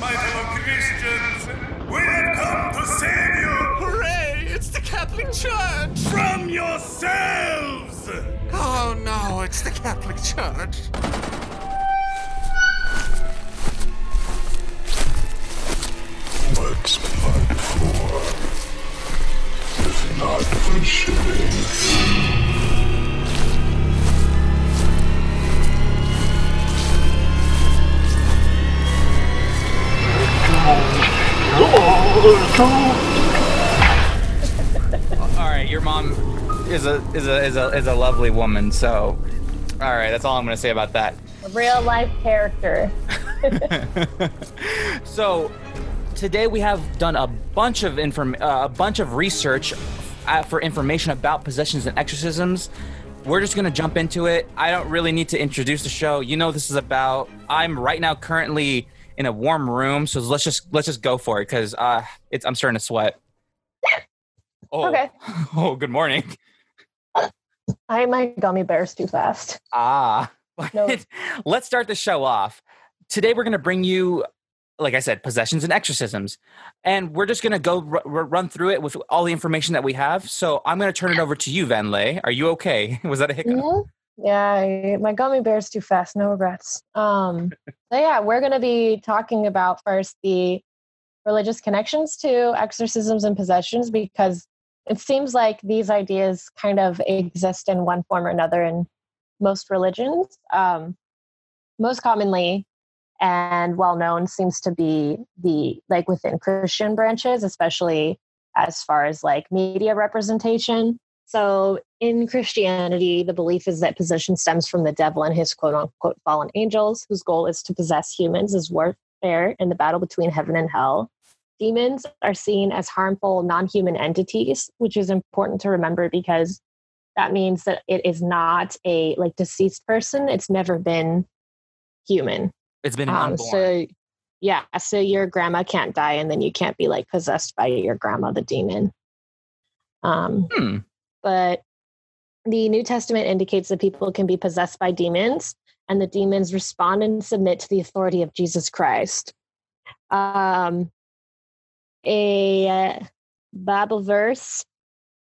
my fellow Christians. We have come to save you Hooray! It's the Catholic Church! from yourselves. Oh no, it's the Catholic Church. What's blood for? If not for All right, your mom is a is a is a is a lovely woman. So, all right, that's all I'm gonna say about that. A real life character. So, today we have done a bunch of inform uh, a bunch of research uh, for information about possessions and exorcisms. We're just gonna jump into it. I don't really need to introduce the show. You know this is about. I'm right now currently in a warm room, so let's just let's just go for it because uh, it's I'm starting to sweat. Oh, Okay. Oh, good morning. I ate my gummy bears too fast. Ah, No. let's start the show off. Today, we're going to bring you, like I said, possessions and exorcisms. And we're just going to go r- r- run through it with all the information that we have. So I'm going to turn it over to you, Van Lay. Are you okay? Was that a hiccup? Mhm. Yeah, I my gummy bears too fast. No regrets. Um, so yeah, we're going to be talking about first the religious connections to exorcisms and possessions because it seems like these ideas kind of exist in one form or another in most religions. Um, most commonly and well known seems to be the like within Christian branches, especially as far as like media representation. So in Christianity, the belief is that possession stems from the devil and his quote unquote fallen angels, whose goal is to possess humans as warfare in the battle between heaven and hell. Demons are seen as harmful non human entities, which is important to remember because that means that it is not a like deceased person. It's never been human. It's been Um, unborn. so yeah, so your grandma can't die and then you can't be like possessed by your grandma, the demon. Um, Hmm. but the New Testament indicates that people can be possessed by demons, and the demons respond and submit to the authority of Jesus Christ. Um, a uh, Bible verse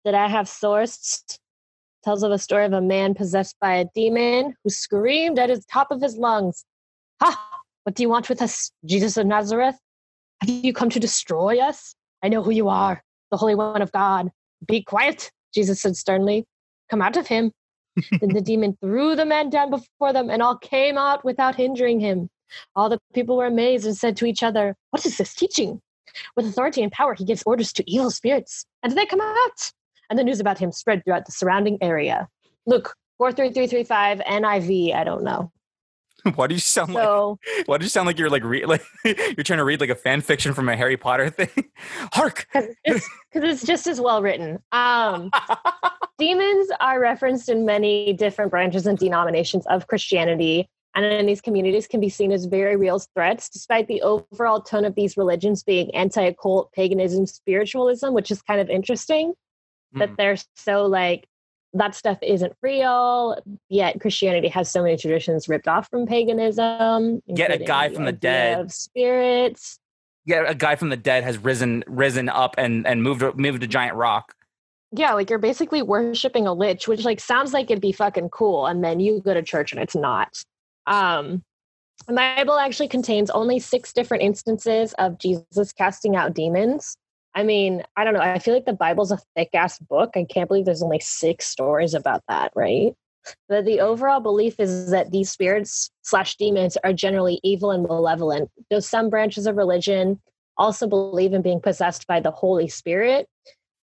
that I have sourced tells of a story of a man possessed by a demon who screamed at the top of his lungs, Ha! What do you want with us, Jesus of Nazareth? Have you come to destroy us? I know who you are, the Holy One of God. Be quiet, Jesus said sternly. Come out of him. then the demon threw the man down before them, and all came out without hindering him. All the people were amazed and said to each other, What is this teaching? With authority and power, he gives orders to evil spirits, and they come out. And the news about him spread throughout the surrounding area. Luke 43335 NIV, I don't know. why do you sound So, like? Why do you sound like you're like re- like you're trying to read like a fan fiction from a Harry Potter thing? Hark! because it's, it's just as well written. Um, demons are referenced in many different branches and denominations of Christianity, and in these communities can be seen as very real threats, despite the overall tone of these religions being anti-occult, paganism, spiritualism, which is kind of interesting that Mm. they're so like that stuff isn't real. Yet Christianity has so many traditions ripped off from paganism. Get a guy from the idea dead. of spirits. Yeah, a guy from the dead has risen risen up and and moved moved a giant rock. Yeah, like you're basically worshiping a lich, which like sounds like it'd be fucking cool, and then you go to church and it's not. Um, the Bible actually contains only six different instances of Jesus casting out demons. I mean, I don't know. I feel like the Bible's a thick ass book. I can't believe there's only six stories about that, right? But the overall belief is that these spirits slash demons are generally evil and malevolent. Though some branches of religion also believe in being possessed by the Holy Spirit.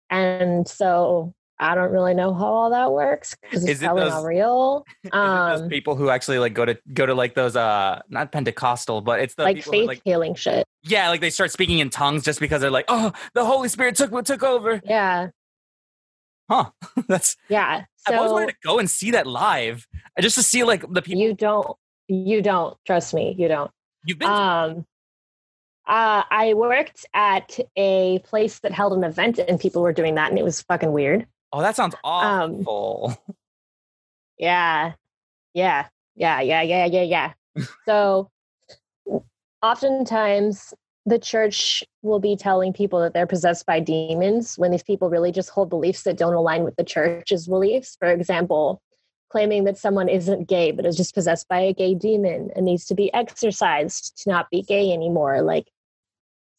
And so I don't really know how all that works because Is it's it probably those- not real. Is it Um, those people who actually like go to go to like those uh not Pentecostal, but it's the like faith like healing shit. yeah, like they start speaking in tongues just because they're like, oh, the Holy Spirit took what took over. Yeah. Huh? That's Yeah. I've always wanted to go and see that live, uh, just to see like the people you don't, you don't trust me. You don't. you've been. Um, uh, I worked at a place that held an event and people were doing that and it was fucking weird. Oh, that sounds um, awful. Yeah. Yeah. Yeah. Yeah. Yeah. Yeah. Yeah. so oftentimes the church will be telling people that they're possessed by demons when these people really just hold beliefs that don't align with the church's beliefs. For example, claiming that someone isn't gay but is just possessed by a gay demon and needs to be exorcised to not be gay anymore. Like,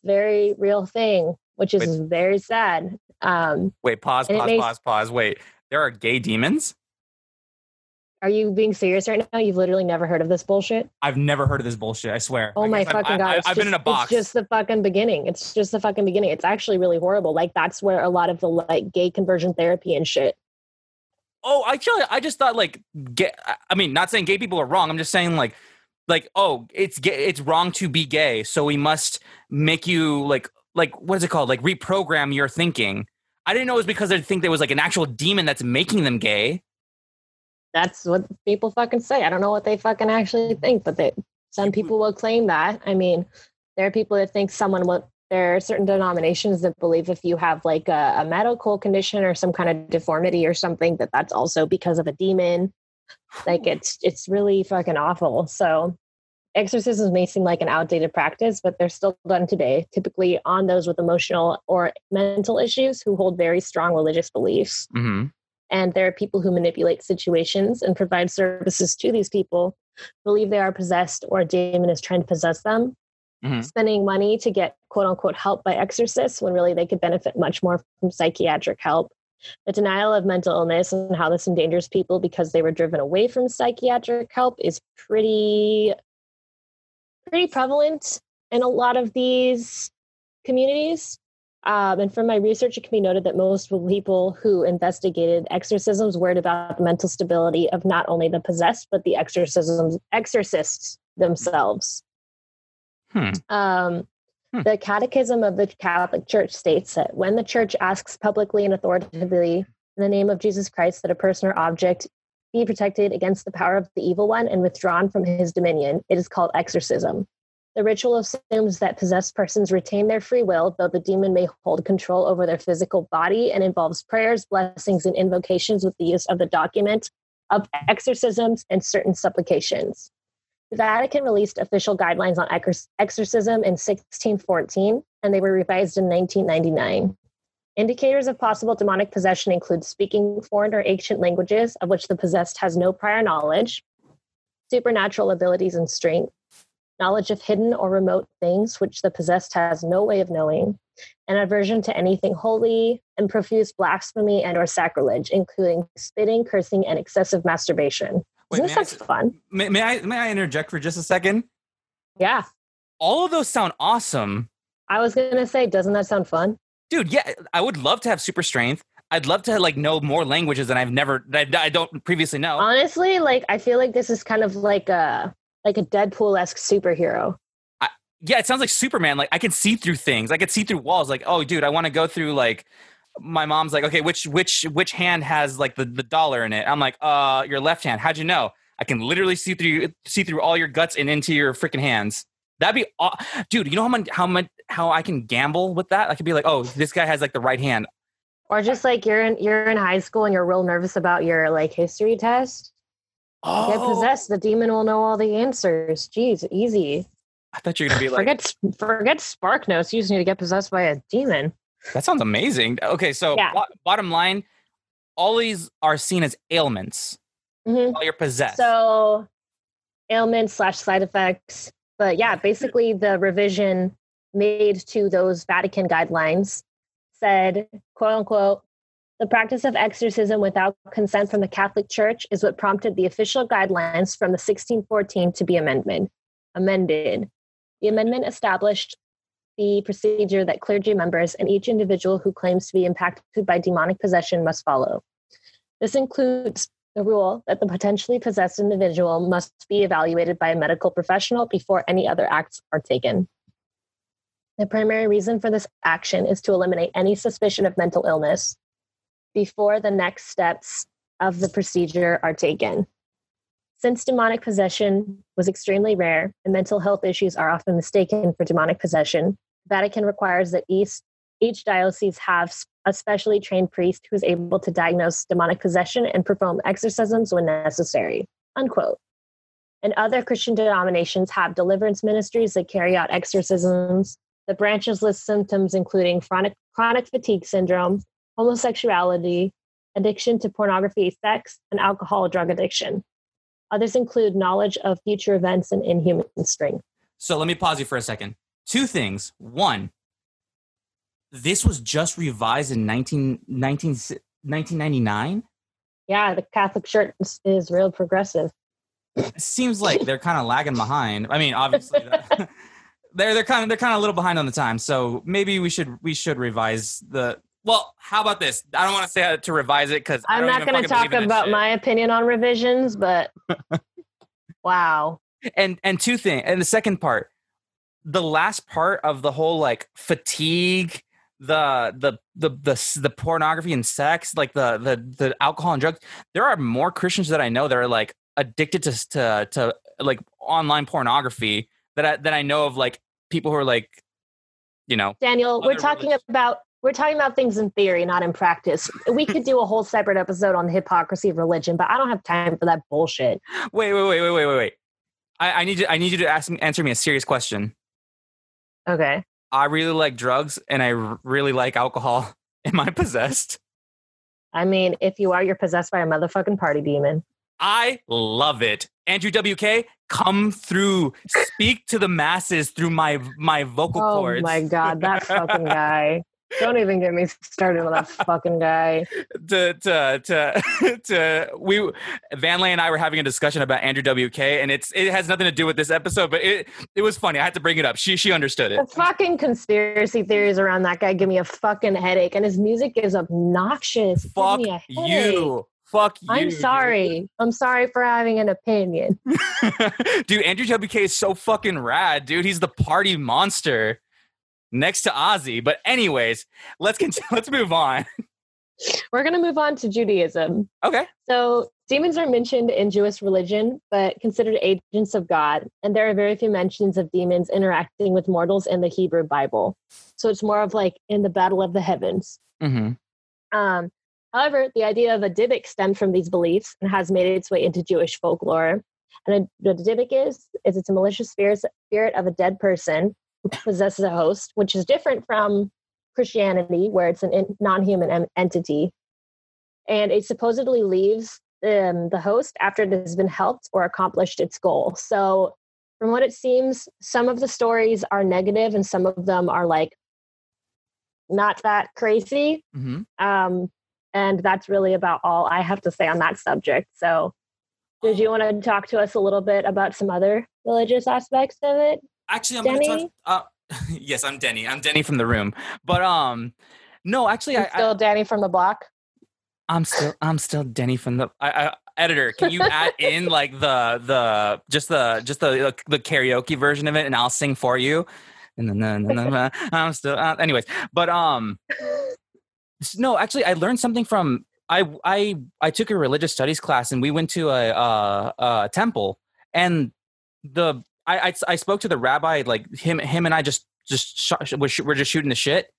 very real thing, which is Wait. very sad. Um, Wait, pause, pause, makes- pause, pause. Wait, there are gay demons? are you being serious right now? You've literally never heard of this bullshit? I've never heard of this bullshit. I swear. Oh I my fucking I, god! I, it's have been in a just- box. It's just the fucking beginning. It's just the fucking beginning. It's actually really horrible. Like that's where a lot of the like gay conversion therapy and shit. Oh, actually, I just thought like, gay, I mean, not saying gay people are wrong. I'm just saying like, like, oh, it's gay, it's wrong to be gay, so we must make you like, like, what is it called? Like, reprogram your thinking. I didn't know it was because they think there was like an actual demon that's making them gay. That's what people fucking say. I don't know what they fucking actually think, but they some people will claim that. I mean, there are people that think someone will. There are certain denominations that believe if you have like a, a medical condition or some kind of deformity or something, that that's also because of a demon. Like it's it's really fucking awful. So exorcisms may seem like an outdated practice, but they're still done today, typically on those with emotional or mental issues who hold very strong religious beliefs. Mm-hmm. And there are people who manipulate situations and provide services to these people, believe they are possessed or a demon is trying to possess them, Mhm. spending money to get quote unquote help by exorcists when really they could benefit much more from psychiatric help. The denial of mental illness and how this endangers people because they were driven away from psychiatric help is pretty pretty prevalent in a lot of these communities. Um, and from my research, it can be noted that most people who investigated exorcisms worried about the mental stability of not only the possessed, but the exorcisms exorcists themselves. Hmm. Um, Hmm. The Catechism of the Catholic Church states that when the Church asks publicly and authoritatively in the name of Jesus Christ that a person or object be protected against the power of the evil one and withdrawn from his dominion, it is called exorcism. The ritual assumes that possessed persons retain their free will, though the demon may hold control over their physical body, and involves prayers, blessings, and invocations with the use of the document of exorcisms and certain supplications. The Vatican released official guidelines on exorcism in 1614, and they were revised in 1999. Indicators of possible demonic possession include speaking foreign or ancient languages of which the possessed has no prior knowledge, supernatural abilities and strength, knowledge of hidden or remote things which the possessed has no way of knowing, and aversion to anything holy, and profuse blasphemy and or sacrilege, including spitting, cursing, and excessive masturbation. Wait, Doesn't this sound fun? may, may I may I interject for just a second? Yeah. All of those sound awesome. I was gonna say, doesn't that sound fun? Dude yeah i would love to have super strength. I'd love to like know more languages than i've never that i don't previously know. Honestly, like I feel like this is kind of like a like a Deadpool-esque superhero. yeah it sounds like superman. Like i can see through things. I can see through walls. Like oh dude i want to go through like my mom's like okay which which which hand has like the, the dollar in it? I'm like uh your left hand. How'd you know? I can literally see through see through all your guts and into your freaking hands that'd be aw- dude you know how much how much how i can gamble with that i could be like oh this guy has like the right hand Or just like you're in you're in high school and you're real nervous about your like history test. oh Get possessed, the demon will know all the answers. Jeez, easy. i thought you were gonna be like forget forget spark notes. You just need to get possessed by a demon. That sounds amazing. Okay, so Yeah. bo- bottom line, all these are seen as ailments Mhm. while you're possessed. So ailments slash side effects. But yeah, basically the revision made to those Vatican guidelines said, quote unquote, the practice of exorcism without consent from the Catholic Church is what prompted the official guidelines from the 1614 to be amended. Amended. The amendment established the procedure that clergy members and each individual who claims to be impacted by demonic possession must follow. This includes the rule that the potentially possessed individual must be evaluated by a medical professional before any other acts are taken. The primary reason for this action is to eliminate any suspicion of mental illness before the next steps of the procedure are taken. Since demonic possession was extremely rare and mental health issues are often mistaken for demonic possession, Vatican requires that each, each diocese have a specially trained priest who is able to diagnose demonic possession and perform exorcisms when necessary. Unquote. And other Christian denominations have deliverance ministries that carry out exorcisms. The branches list symptoms including chronic, chronic fatigue syndrome, homosexuality, addiction to pornography, sex, and alcohol drug addiction. Others include knowledge of future events and inhuman strength. So let me pause you for a second. Two things. One, this was just revised in 19, 19 1999. Yeah, the Catholic Church is, is real progressive. It seems like they're kind of lagging behind. I mean, obviously, they're they're kind of they're kind of a little behind on the time. So maybe we should we should revise the. Well, how about this? I don't want to say to revise it because I'm not going to talk about my opinion on revisions, but wow. and and two things and the second part the last part of the whole like fatigue the the the the, the pornography and sex like the the the alcohol and drugs there are more christians that i know that are like addicted to to, to like online pornography that I, that i know of like people who are like you know Daniel, we're talking religions. about we're talking about things in theory, not in practice. We could do a whole separate episode on the hypocrisy of religion, but I don't have time for that bullshit. wait wait wait wait wait wait wait i, I need you i need you to ask me answer me a serious question Okay. I really like drugs and I really like alcohol am i possessed I mean, if you are, you're possessed by a motherfucking party demon. I love it. Andrew WK, come through. Speak to the masses through my my vocal Oh cords. Oh my god, that fucking guy. Don't even get me started on that fucking guy. to to to to we Van Lay and I were having a discussion about Andrew WK, and it's it has nothing to do with this episode, but it it was funny. I had to bring it up. She she understood it. The fucking conspiracy theories around that guy give me a fucking headache, and his music is obnoxious. Fuck you. Fuck you. I'm dude. sorry. I'm sorry for having an opinion. dude, Andrew WK is so fucking rad, dude. He's the party monster next to Ozzy. But anyways, let's continue. Let's move on. We're going to move on to Judaism. Okay. So, demons are mentioned in Jewish religion, but considered agents of God. And there are very few mentions of demons interacting with mortals in the Hebrew Bible. So, it's more of like in the battle of the heavens. Mm-hmm. Um, however, the idea of a Dybbuk stemmed from these beliefs and has made its way into Jewish folklore. And a, what a Dybbuk is, is it's a malicious spirit, spirit of a dead person possesses a host, which is different from Christianity, where it's an in, non-human en- entity. And it supposedly leaves um, the host after it has been helped or accomplished its goal. So, from what it seems, some of the stories are negative and some of them are like not that crazy. Mm-hmm. Um, and that's really about all I have to say on that subject. So, did you want to talk to us a little bit about some other religious aspects of it? Actually, I'm going to Denny? talk. Uh, yes, I'm Denny. I'm Denny from the room. But um, no, actually, I, I'm still Danny from the block. I I'm still I'm still Denny from the I, I, editor. Can you add in like the the just the just the the karaoke version of it, and I'll sing for you. And then, I'm still. Uh, anyways, but um, no, actually, I learned something from I I I took a religious studies class, and we went to a uh, a temple, and the I, I I spoke to the rabbi, like him him and I just just sh- we're, sh- we're just shooting the shit,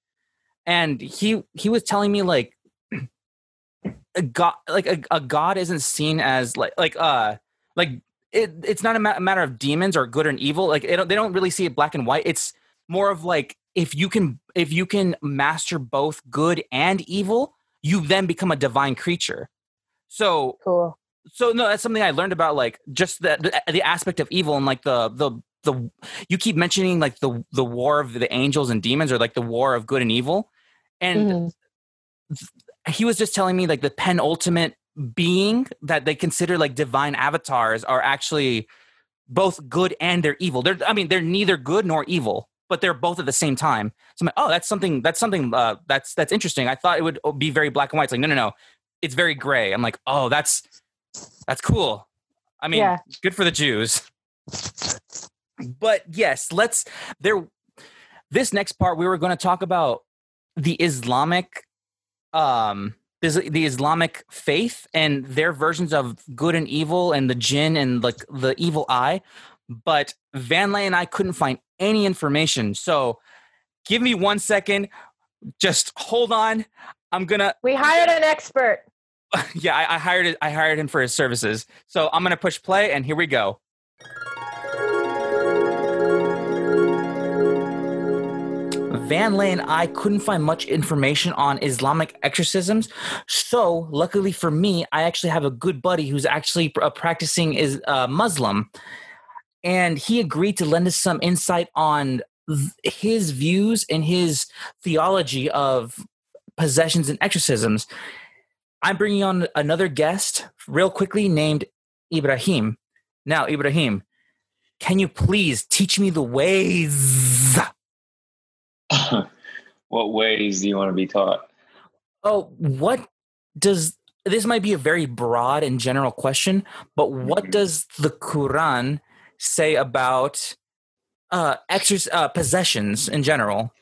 and he he was telling me like a god like a, a god isn't seen as like like uh like it, it's not a ma- matter of demons or good and evil. Like it, don't- they don't really see it black and white. It's more of like if you can if you can master both good and evil you then become a divine creature. So Cool. So no that's something i learned about like just the the, aspect of evil and like the the the you keep mentioning like the the war of the angels and demons or like the war of good and evil and Mhm. he was just telling me like the penultimate being that they consider like divine avatars are actually both good and they're evil. They're I mean they're neither good nor evil, but they're both at the same time. So I'm like, oh, that's something that's something uh, that's that's interesting. I thought it would be very black and white. It's like no, no, no, it's very gray. I'm like, oh, that's that's cool. I mean, Yeah. good for the Jews. But yes, let's there. This next part, we were going to talk about the Islamic um the Islamic faith and their versions of good and evil and the jinn and like the evil eye. But Van Lay and I couldn't find any information. So give me one second. Just hold on. I'm gonna We hired an expert. yeah, I, I hired I hired him for his services. So I'm gonna push play, and here we go. Van Lay and I couldn't find much information on Islamic exorcisms. So, luckily for me, I actually have a good buddy who's actually a uh, practicing is a Muslim, and he agreed to lend us some insight on his views and his theology of possessions and exorcisms. I'm bringing on another guest real quickly named Ibrahim. Now, Ibrahim, can you please teach me the ways? what ways do you want to be taught? Oh, what does this might be a very broad and general question, but what Mhm. does the Quran say about uh, exorc- uh possessions in general?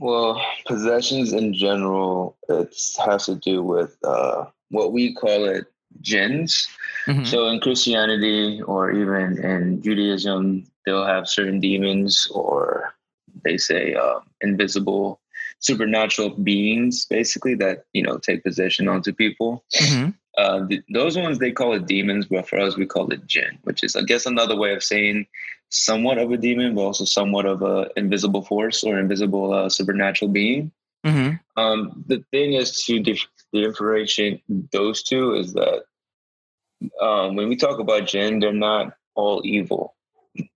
Well, possessions in general, it has to do with uh, what we call it jinns. Mhm. So in Christianity or even in Judaism, they'll have certain demons or they say um, invisible supernatural beings basically that you know take possession onto people Mhm. uh, th- those ones they call it demons but for us we call it jinn which is i guess another way of saying somewhat of a demon but also somewhat of a invisible force or invisible uh, supernatural being Mhm. um, the thing is to dif- differentiate those two is that um, when we talk about jinn, they're not all evil.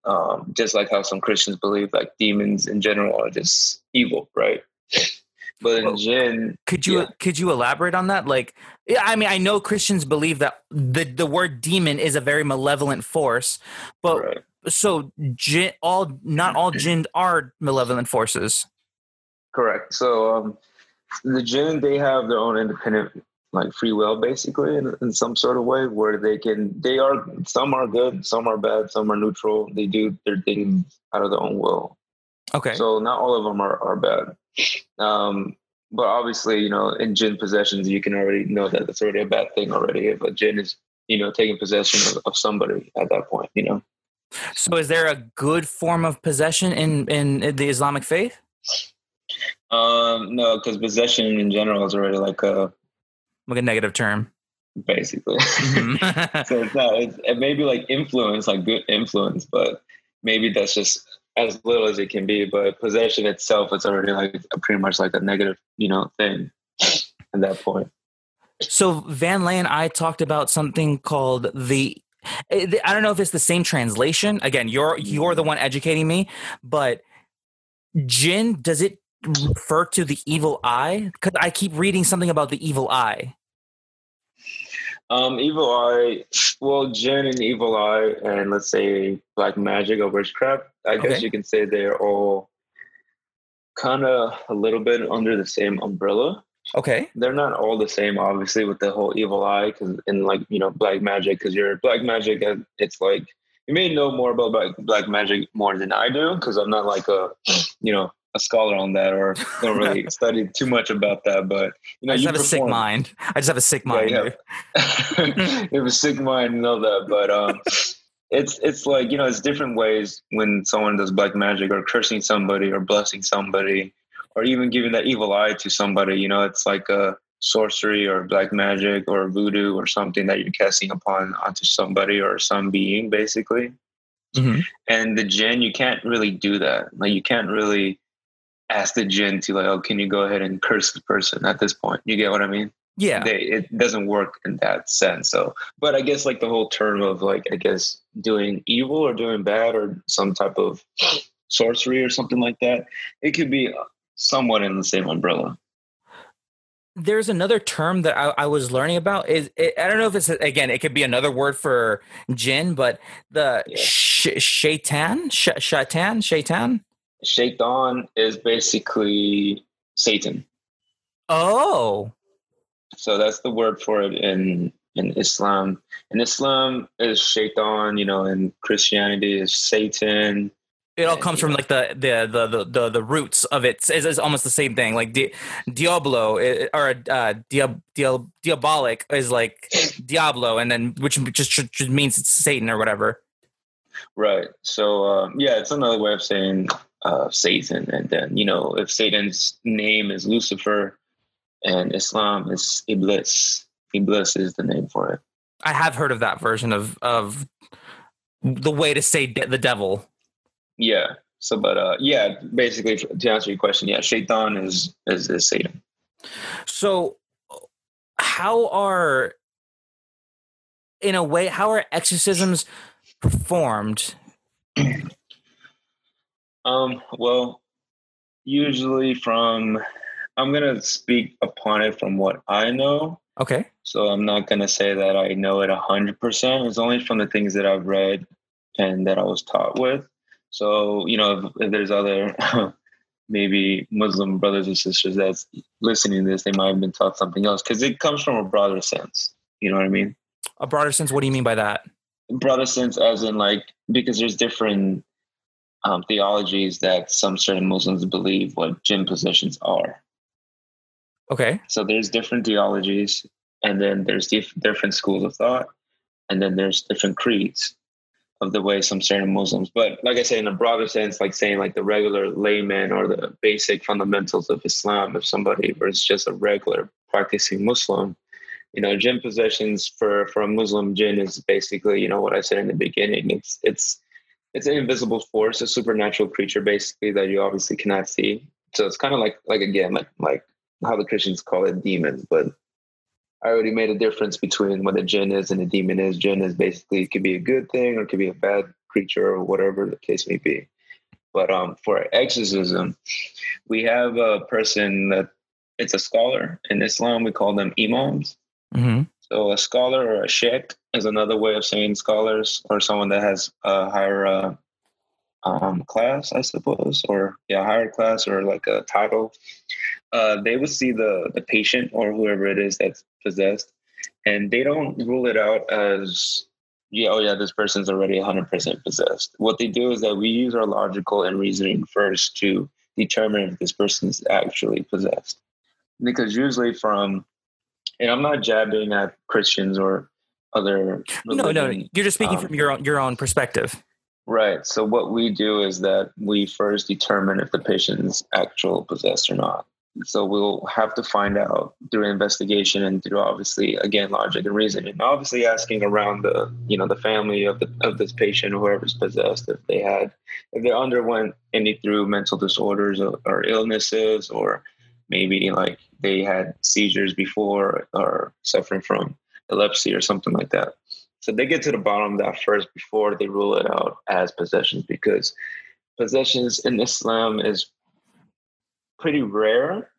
Um, just like how some Christians believe, like demons in general are just evil, right? But in Well, jinn, Could you Yeah. could you elaborate on that? Like, yeah, I mean, I know Christians believe that the the word demon is a very malevolent force, but right? So all not all jinn are malevolent forces. Correct. So um, the jinn, they have their own independent, like free will, basically, in, in some sort of way, where they can. They are some are good, some are bad, some are neutral. They do their things out of their own will. Okay. So not all of them are, are bad. Um, but obviously, you know, in jinn possessions, you can already know that it's already a bad thing already. If a jinn is, you know, taking possession of, of somebody at that point, you know. So is there a good form of possession in in the Islamic faith? Um, no, because possession in general is already like a Like a negative term. basically. Mhm. so it's not. It's, it may be like influence, like good influence, but maybe that's just as little as it can be. But possession itself, it's already like a, pretty much like a negative, you know, thing at that point. so Van Lay and I talked about something called the. I don't know if it's the same translation. Again, you're you're the one educating me, but jinn does it refer to the evil eye? Because I keep reading something about the evil eye. Um, evil eye, well, Jinn and evil eye, and let's say black magic or witchcraft. I guess Okay. you can say they're all kind of a little bit under the same umbrella. Okay. They're not all the same, obviously, with the whole evil eye, because in like you know black magic, because you're black magic, uh, it's like you may know more about black, black magic more than I do, because I'm not like a you know a scholar on that or don't really study too much about that. But you know, I just you have a sick mind. I just have a sick Yeah, mind. yeah. dude. it was sick mind, know that, but um, it's it's like you know, it's different ways when someone does black magic or cursing somebody or blessing somebody or even giving that evil eye to somebody. You know, it's like a sorcery or black magic or voodoo or something that you're casting upon onto somebody or some being, basically. Mhm. And the jinn, you can't really do that. Like you can't really ask the jinn to like, oh, can you go ahead and curse the person at this point? You get what I mean? Yeah. they, it doesn't work in that sense. So, but I guess like the whole term of like, I guess doing evil or doing bad or some type of sorcery or something like that, it could be somewhat in the same umbrella. there's another term that I, I was learning about is it, I don't know if it's again it could be another word for jinn, but the Yeah. sh- shaitan, sh- shaitan, shaitan. Shaitan is basically Satan. Oh, So that's the word for it in in Islam. In Islam is Shaitan, you know, in Christianity is Satan. It all comes from like the the the the the, the roots of it. It's, it's almost the same thing. Like di- Diablo or uh, diab- diab- diabolic is like Diablo, and then which just, just means it's Satan or whatever. Right. So um, yeah, it's another way of saying uh, Satan. And then you know, if Satan's name is Lucifer, and Islam is Iblis, Iblis is the name for it. I have heard of that version of of the way to say de- the devil. Yeah. So, but uh, yeah, basically to answer your question, yeah, Shaitan is is, is Satan. So, how are, in a way, how are exorcisms performed? Um, well, usually from I'm gonna speak upon it from what I know. Okay. So I'm not gonna say that I know it a hundred percent. It's only from the things that I've read and that I was taught with. So you know, if, if there's other maybe Muslim brothers and sisters that's listening to this, they might have been taught something else because it comes from a broader sense. You know what I mean? A broader sense. What do you mean by that? Broader sense, as in like because there's different um, theologies that some certain Muslims believe what jinn possessions are. Okay. So there's different theologies, and then there's dif- different schools of thought, and then there's different creeds of the way some certain Muslims. But like I say, in a broader sense, like saying like the regular layman or the basic fundamentals of Islam, if somebody was just a regular practicing Muslim, you know, jinn possessions for for a Muslim jinn is basically, you know, what I said in the beginning. It's it's it's an invisible force, a supernatural creature, basically that you obviously cannot see. So it's kind of like like again like like how the Christians call it demons, but I already made a difference between what a jinn is and a demon is. Jinn is basically it could be a good thing or it could be a bad creature or whatever the case may be. But um, for exorcism, we have a person that it's a scholar in Islam. We call them imams. Mm-hmm. So a scholar or a sheikh is another way of saying scholars or someone that has a higher uh, um, class, I suppose, or yeah, higher class or like a title. Uh, they would see the the patient or whoever it is that's possessed, and they don't rule it out as yeah, oh yeah, this person's already 100% possessed. What they do is that we use our logical and reasoning first to determine if this person's actually possessed, because usually from and I'm not jabbing at Christians or other. No, no, religion, you're just speaking um, from your own your own perspective. Right. So what we do is that we first determine if the patient's actual possessed or not. So we'll have to find out through investigation and through obviously again logic and reasoning. Obviously asking around the you know the family of the of this patient, whoever's possessed, if they had if they underwent any through mental disorders or, or illnesses or maybe like they had seizures before or suffering from epilepsy or something like that. So they get to the bottom of that first before they rule it out as possessions because possessions in Islam is pretty rare.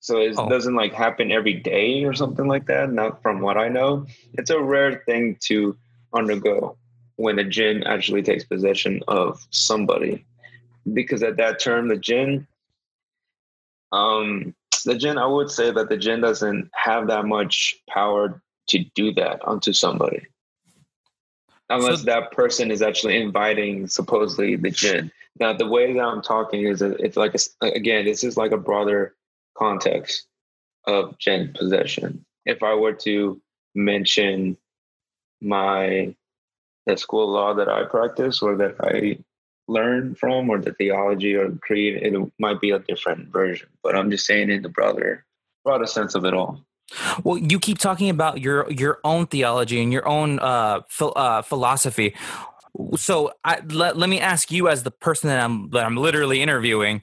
So it Oh. doesn't like happen every day or something like that. Not from what I know. It's a rare thing to undergo when a jinn actually takes possession of somebody. Because at that term, the jinn, um, the jinn, I would say that the jinn doesn't have that much power to do that onto somebody. Unless So- that person is actually inviting supposedly the jinn. Now, the way that I'm talking is it's like, a, again, this is like a broader context of jinn possession. If I were to mention my the school law that I practice or that I learn from or the theology or creed, it might be a different version. But I'm just saying in the broader broader sense of it all. Well, you keep talking about your your own theology and your own uh, phil- uh, philosophy. So I, let, let me ask you, as the person that I'm that I'm literally interviewing,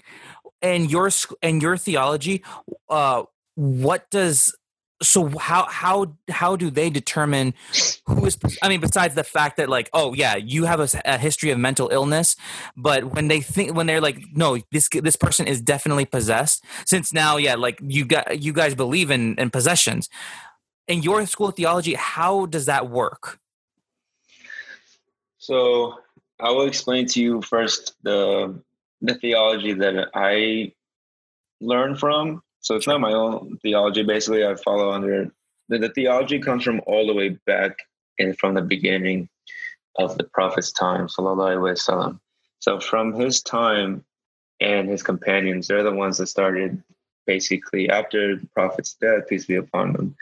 and your and your theology, uh, what does so how how how do they determine who is i mean besides the fact that like oh yeah you have a history of mental illness but when they think when they're like no this this person is definitely possessed since now yeah like you got you guys believe in in possessions. In your school of theology how does that work So I will explain to you first the the theology that I learned from. So it's not my own theology. Basically, I follow under the, the theology comes from all the way back and from the beginning of the prophet's time, sallallahu alaihi wasallam. So from his time and his companions, they're the ones that started basically after the prophet's death, peace be upon them.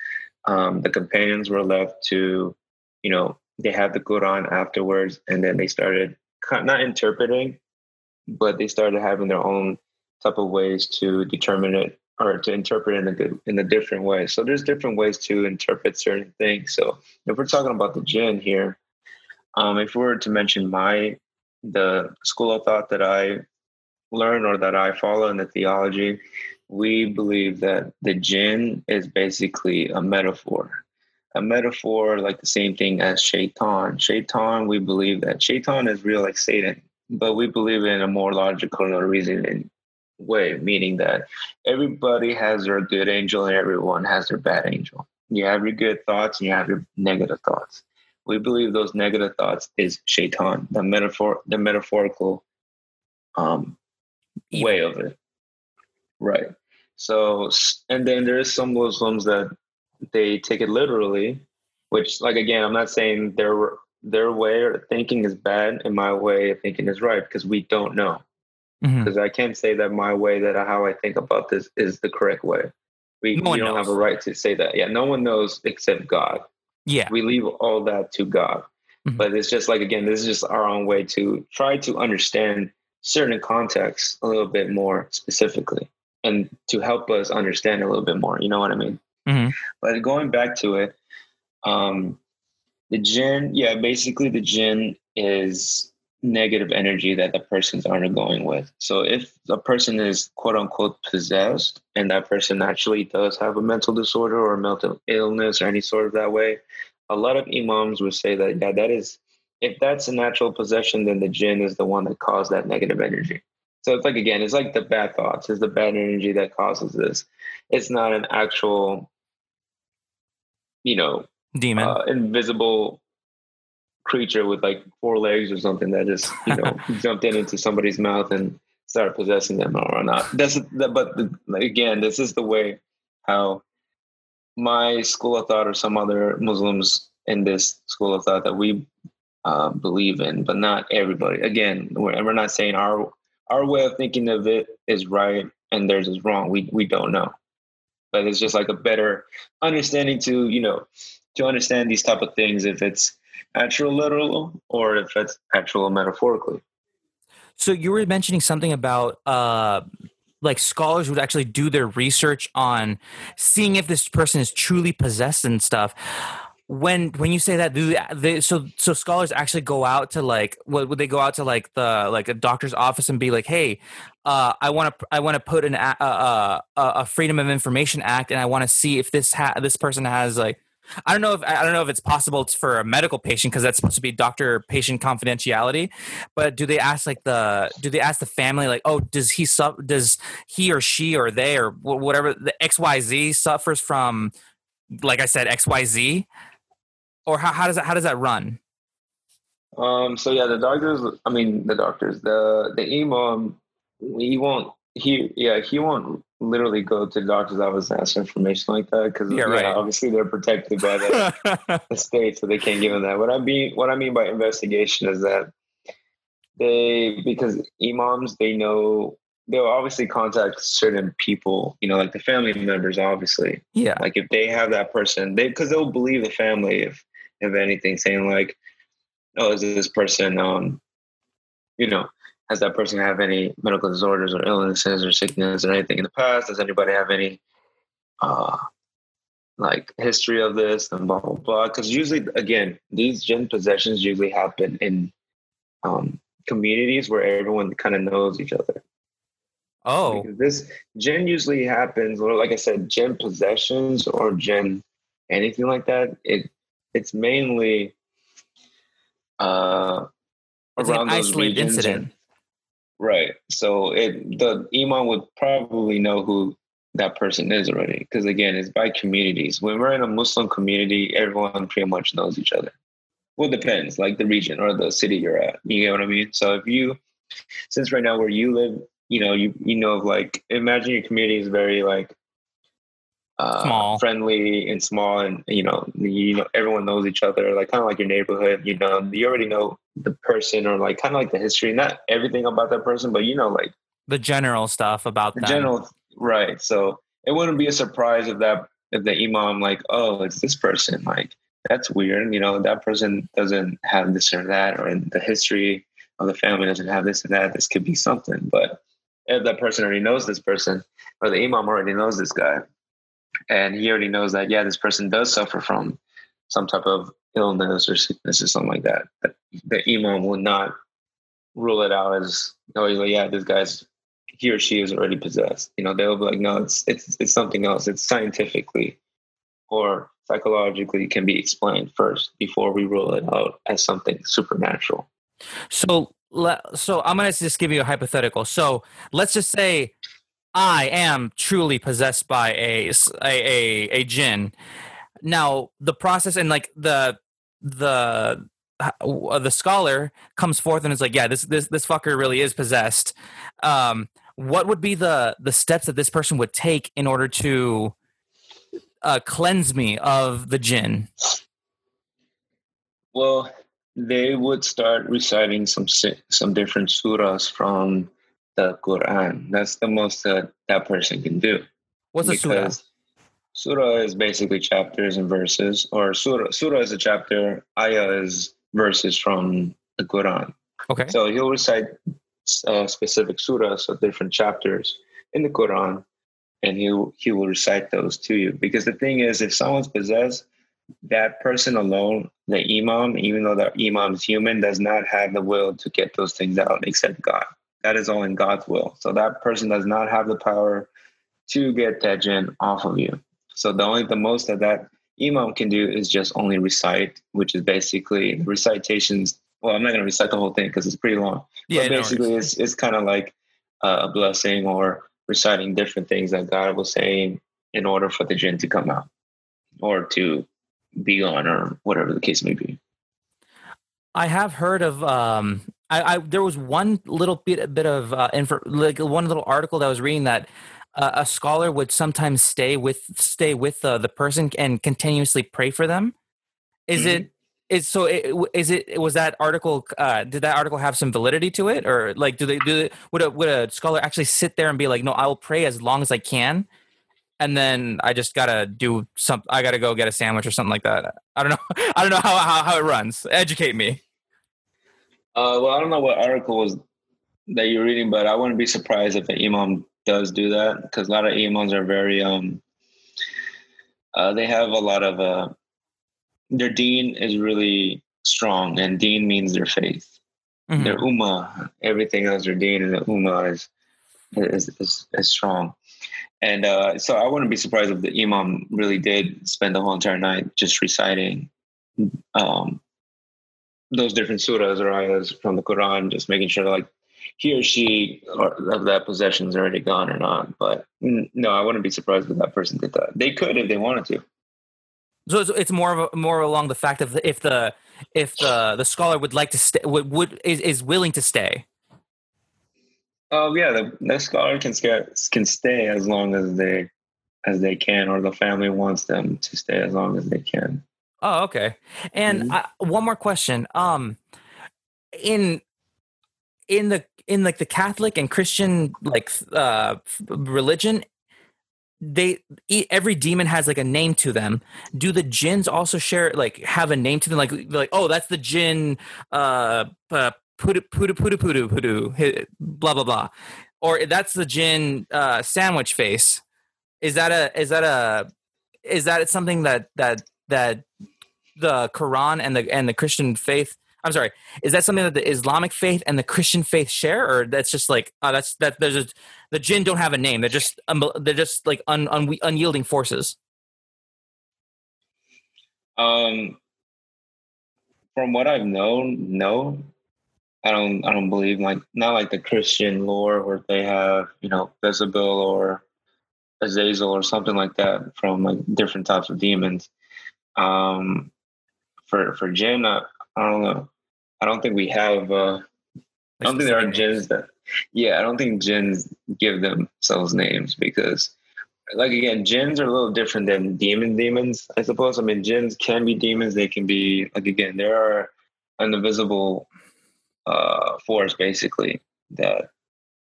Um, the companions were left to, you know, they had the Quran afterwards, and then they started not interpreting, but they started having their own type of ways to determine it or to interpret it in a good in a different way. So there's different ways to interpret certain things. So if we're talking about the jinn here, um, if we were to mention my the school of thought that I learn or that I follow in the theology, we believe that the jinn is basically a metaphor. A metaphor like the same thing as shaitan. Shaitan, we believe that shaitan is real like Satan, but we believe in a more logical or reasoning way, meaning that everybody has their good angel and everyone has their bad angel. You have your good thoughts and you have your negative thoughts. We believe those negative thoughts is shaitan, the metaphor, the metaphorical um, way of it. Right. So, and then there's some Muslims that they take it literally, which, like, again, I'm not saying their their way of thinking is bad and my way of thinking is right because we don't know. Because Mhm. I can't say that my way that how I think about this is the correct way. We, No we don't have a right to say that. Yeah, no one knows except God. Yeah. We leave all that to God. Mhm. But it's just like again, this is just our own way to try to understand certain contexts a little bit more specifically and to help us understand a little bit more. You know what I mean? Mhm. But going back to it, um, the jinn, yeah, basically the jinn is negative energy that the person's undergoing with. So if a person is quote unquote possessed and that person actually does have a mental disorder or a mental illness or any sort of that way, a lot of imams would say that yeah, that is if that's a natural possession, then the jinn is the one that caused that negative energy. So it's like again, it's like the bad thoughts, it's the bad energy that causes this. It's not an actual, you know, Demon. uh, invisible creature with like four legs or something that just you know jumped in into somebody's mouth and started possessing them or not. That's but the, again, this is the way how my school of thought or some other Muslims in this school of thought that we uh, believe in, but not everybody. Again, we're, we're not saying our our way of thinking of it is right and theirs is wrong. We we don't know, but it's just like a better understanding to you know to understand these type of things if it's actual literal or if it's actual metaphorically. So you were mentioning something about uh like scholars would actually do their research on seeing if this person is truly possessed and stuff. When when you say that, do they, so so scholars actually go out to like what would they go out to like the like a doctor's office and be like, hey, uh, I want to I want to put an a, a, a, Freedom of Information Act and I want to see if this ha- this person has like I don't know if I don't know if it's possible for a medical patient because that's supposed to be doctor patient confidentiality. But do they ask like the do they ask the family like oh does he suffer does he or she or they or whatever the X Y Z suffers from like I said X Y Z or how, how does that how does that run? Um, so yeah, the doctors. I mean, the doctors. The the imam. He won't. He yeah. He won't literally go to the doctor's office and ask for information like that because Yeah, yeah, right. obviously they're protected by the, the state, so they can't give him that. What I mean, what I mean by investigation is that they because imams they know they'll obviously contact certain people, you know, like the family members, obviously. yeah. Like if they have that person, they because they'll believe the family if if anything, saying like, oh, is this person um, you know, has that person have any medical disorders or illnesses or sickness or anything in the past? Does anybody have any uh like history of this and blah blah blah? Because usually again, these jinn possessions usually happen in um communities where everyone kind of knows each other. Oh Because this jinn usually happens, or like I said, jinn possessions or jinn anything like that. It it's mainly uh it's around those isolated regions incident. and- right. So it the imam would probably know who that person is already, because again, it's by communities. When we're in a Muslim community, everyone pretty much knows each other. Well, it depends, like the region or the city you're at. You get what I mean? So if you, since right now where you live, you know, you you know, of like imagine your community is very like uh, Small. friendly and small, and you know, you know, everyone knows each other, like kind of like your neighborhood. You know, you already know the person or like kind of like the history, not everything about that person, but you know, like The general stuff about the them. general right. So it wouldn't be a surprise if that if the imam like, oh, it's this person, like that's weird. You know, that person doesn't have this or that, or the history of the family doesn't have this and that. This could be something. But if that person already knows this person, or the imam already knows this guy, and he already knows that, yeah, this person does suffer from some type of illness or sickness or something like that, the imam will not rule it out as oh yeah, this guy's he or she is already possessed. You know, they'll be like, no, it's it's it's something else. It's scientifically or psychologically can be explained first before we rule it out as something supernatural. So, so I'm gonna just give you a hypothetical. So let's just say I am truly possessed by a a a jinn. Now the process and like the the the scholar comes forth and is like, yeah, this this this fucker really is possessed. Um, what would be the the steps that this person would take in order to uh, cleanse me of the jinn? Well, they would start reciting some some different surahs from the Quran. That's the most that that person can do. What's a surah? Surah is basically chapters and verses, or surah. Surah is a chapter. Ayah is verses from the Quran. Okay. So he'll recite uh, specific surahs, so different chapters in the Quran, and he he will recite those to you. Because the thing is, if someone's possessed, that person alone, the imam, even though the imam is human, does not have the will to get those things out except God. That is all in God's will. So that person does not have the power to get that jinn off of you. So the only the most that that imam can do is just only recite, which is basically recitations. Well, I'm not going to recite the whole thing because it's pretty long. Yeah, but no basically, worries. it's it's kind of like uh, a blessing or reciting different things that God was saying in order for the jinn to come out or to be gone or whatever the case may be. I have heard of. Um, I, I there was one little bit bit of uh, info, like one little article that I was reading that uh, a scholar would sometimes stay with stay with uh, the person and continuously pray for them. Is it is so? It, is it was that article? Uh, did that article have some validity to it, or like do they do? They, would a would a scholar actually sit there and be like, no, I will pray as long as I can, and then I just gotta do some. I gotta go get a sandwich or something like that. I don't know. I don't know how how, how it runs. Educate me. Uh, well, I don't know what article was that you're reading, but I wouldn't be surprised if an imam does do that because a lot of imams are very um. Uh, they have a lot of uh, their deen is really strong, and deen means their faith. Mhm. Their ummah, everything else, their deen and the ummah is is is, is strong. And uh, so I wouldn't be surprised if the imam really did spend the whole entire night just reciting um, those different surahs or ayahs from the Quran, just making sure like he or she or of that possession is already gone or not. But no, I wouldn't be surprised if that person did that. They could if they wanted to. So it's, it's more of a, more along the fact of if the if the the scholar would like to stay would, would is, is willing to stay. Oh yeah, the, the scholar can stay, can stay as long as they as they can, or the family wants them to stay as long as they can. Oh, okay. And Mhm. I, one more question. Um, in in the in like the Catholic and Christian like uh religion, they every demon has like a name to them. Do the jinns also share like have a name to them? Like like oh, that's the jinn. Uh, uh pudu pudu pudu pudu pudu blah blah blah, or that's the jinn uh sandwich face. Is that a is that a is that something that that that the Quran and the and the Christian faith. I'm sorry. Is that something that the Islamic faith and the Christian faith share, or that's just like uh, that's that there's a, the jinn don't have a name. They're just um, they're just like un, un, unyielding forces. Um, from what I've known, no, I don't. I don't believe like not like the Christian lore where they have you know Jezebel or Azazel or something like that from like different types of demons. Um, for for jinn, I, I don't know. I don't think we have. Uh, I don't think there are jinns that. Yeah, I don't think jinns give themselves names because, like again, jinns are a little different than demon demons. I suppose. I mean, jinns can be demons. They can be like again, there are an invisible uh, force basically that.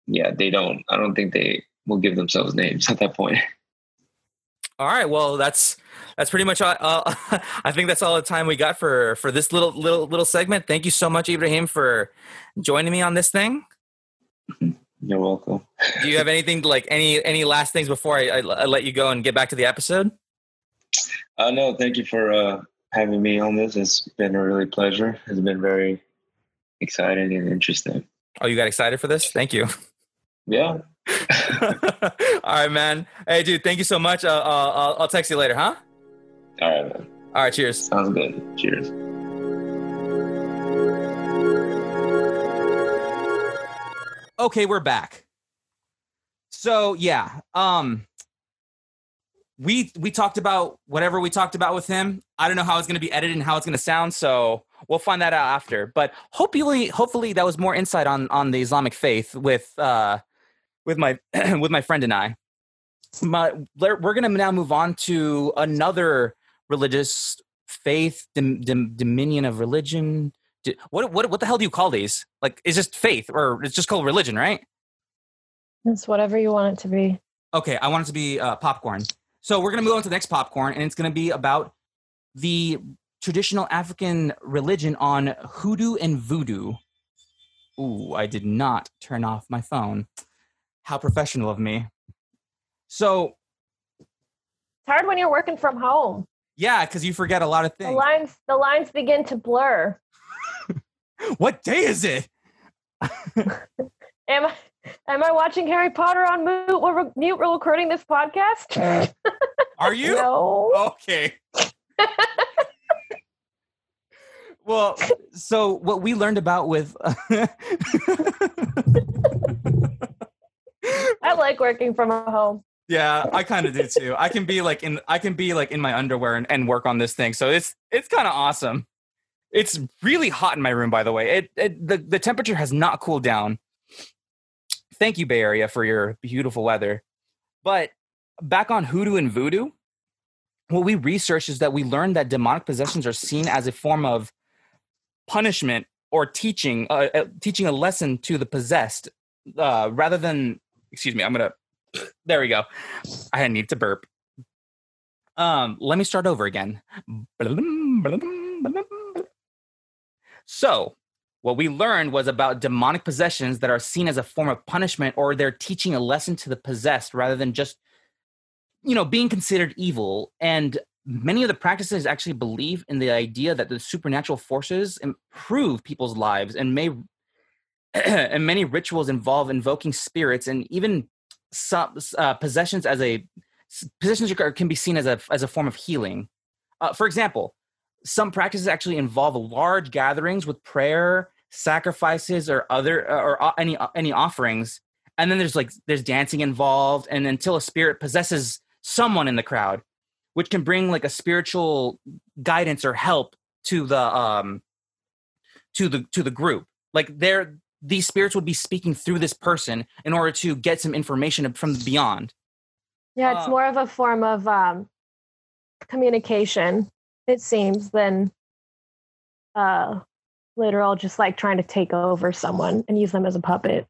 Yeah, they don't. I don't think they will give themselves names at that point. All right. Well, that's that's pretty much all. Uh, I think that's all the time we got for for this little little little segment. Thank you so much, Ibrahim, for joining me on this thing. You're welcome. Do you have anything like any any last things before I, I, I let you go and get back to the episode? Uh, no, thank you for uh, having me on this. It's been a really pleasure. It's been very exciting and interesting. Oh, you got excited for this? Thank you. Yeah. All right, man. Hey, dude, thank you so much. Uh, uh, I'll, I'll text you later, huh? All right, man. All right, cheers. Sounds good. Cheers. Okay, we're back. So yeah, um, we we talked about whatever we talked about with him. I don't know how it's going to be edited and how it's going to sound, so we'll find that out after. But hopefully, hopefully that was more insight on on the Islamic faith with uh with my with my friend and I. My, we're going to now move on to another religious faith, dom, dom, dominion of religion. What what what the hell do you call these? Like, it's just faith, or it's just called religion, right? It's whatever you want it to be. Okay, I want it to be uh, popcorn. So we're gonna move on to the next popcorn, and it's gonna be about the traditional African religion on hoodoo and voodoo. Ooh, I did not turn off my phone. How professional of me. So It's hard when you're working from home. Yeah, because you forget a lot of The things. lines the lines begin to blur. What day is it? Am I am I watching Harry Potter on mute while re- mute while recording this podcast? Are you? No. Okay. well, so what we learned about with I like working from home. Yeah, I kind of do too. I can be like in I can be like in my underwear and, and work on this thing. So it's it's kind of awesome. It's really hot in my room, by the way. It, it the the temperature has not cooled down. Thank you, Bay Area, for your beautiful weather. But back on hoodoo and voodoo, what we researched is that we learned that demonic possessions are seen as a form of punishment or teaching, uh, uh, teaching a lesson to the possessed, uh, rather than. Excuse me, I'm gonna there we go. I need to burp. Um, let me start over again. So, what we learned was about demonic possessions that are seen as a form of punishment or they're teaching a lesson to the possessed rather than just you know being considered evil and many of the practices actually believe in the idea that the supernatural forces improve people's lives and may and many rituals involve invoking spirits and even some uh, possessions as a possessions can be seen as a as a form of healing. Uh, for example, some practices actually involve large gatherings with prayer, sacrifices, or other or uh, any any offerings, and then there's like there's dancing involved, and until a spirit possesses someone in the crowd, which can bring like a spiritual guidance or help to the um to the to the group. Like they're these spirits would be speaking through this person in order to get some information from beyond. Yeah, it's Uh, more of a form of um, communication, it seems, than uh, literal just like trying to take over someone and use them as a puppet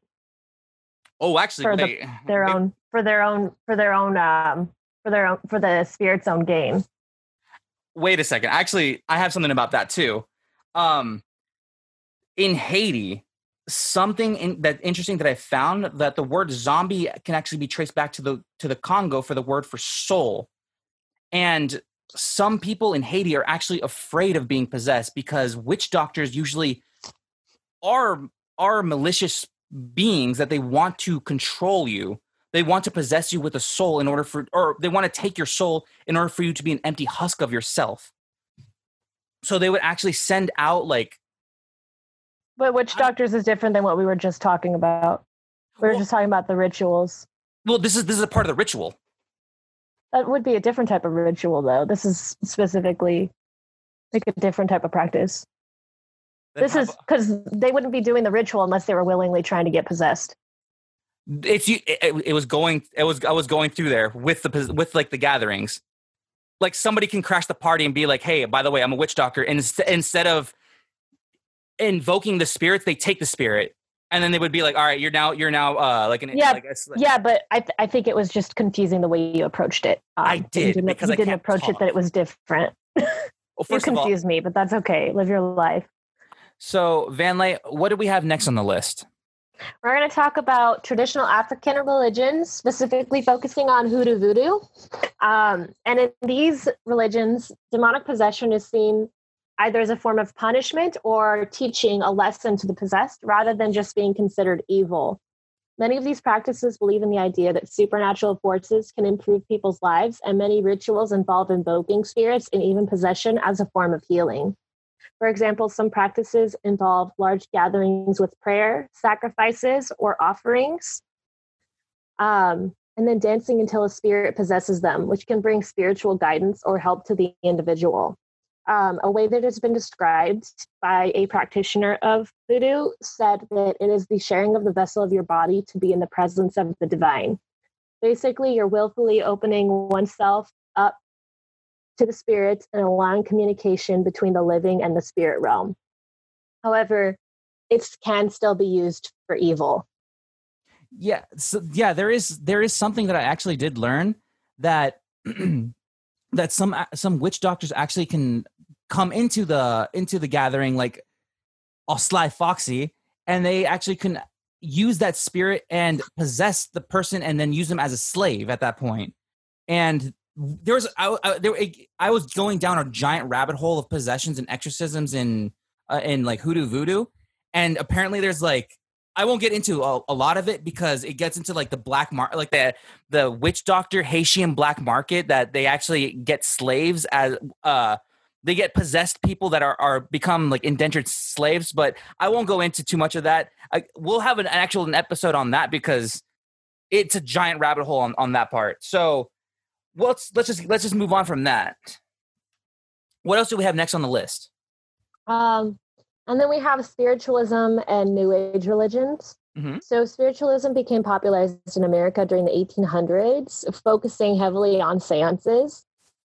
Oh, actually, For the- their they- own for their own for their own um for their own for the spirit's own gain. wait a second. Actually, I have something about that too. Um, in Haiti, something in, that interesting that I found that the word zombie can actually be traced back to the to the Congo for the word for soul, and some people in Haiti are actually afraid of being possessed because witch doctors usually are are malicious beings that they want to control you. They want to possess you with a soul in order for, or they want to take your soul in order for you to be an empty husk of yourself. So they would actually send out like, But witch doctors is different than what we were just talking about. We were Well- just talking about the rituals. well, this is this is a part of the ritual. That would be a different type of ritual, though. This is specifically like a different type of practice. Then This is because they wouldn't be doing the ritual unless they were willingly trying to get possessed. it's you. It, it- it was going. It was. I was going through there with the with like the gatherings. Like somebody can crash the party and be like, "Hey, by the way, I'm a witch doctor." And instead of invoking the spirits, they take the spirit, and then they would be like, "All right, you're now you're now uh like an Yeah, like s- Yeah, but I, th- I think it was just confusing the way you approached it. Um, I did, You didn't, because you I didn't approach it that it was different. Well, you first of all, confused me, but that's okay. Live your life. so Van Lay, what do we have next on the list? We're going to talk about traditional African religions, specifically focusing on hoodoo voodoo. Um, and in these religions, demonic possession is seen either as a form of punishment or teaching a lesson to the possessed rather than just being considered evil. Many of these practices believe in the idea that supernatural forces can improve people's lives, and many rituals involve invoking spirits and even possession as a form of healing. For example, some practices involve large gatherings with prayer, sacrifices, or offerings, um, and then dancing until a spirit possesses them, which can bring spiritual guidance or help to the individual um, a way that has been described by a practitioner of voodoo said that it is the sharing of the vessel of your body to be in the presence of the divine. Basically, you're willfully opening oneself up to the spirits and allowing communication between the living and the spirit realm. However, it can still be used for evil. Yeah, so yeah, there is there is something that I actually did learn that that some some witch doctors actually can come into the into the gathering like a sly foxy and they actually can use that spirit and possess the person and then use them as a slave at that point. And there was I, I, there, I was going down a giant rabbit hole of possessions and exorcisms in uh, in like hoodoo voodoo and apparently there's like I won't get into a, a, lot of it because it gets into like the black market, like the the witch doctor Haitian black market that they actually get slaves as uh they get possessed people that are are become like indentured slaves. But I won't go into too much of that. I, we'll have an actual an episode on that because it's a giant rabbit hole on, on that part. So let's let's just let's just move on from that. What else do we have next on the list? Um, and then we have spiritualism and New Age religions. Mm-hmm. So, spiritualism became popularized in America during the 1800s, focusing heavily on seances.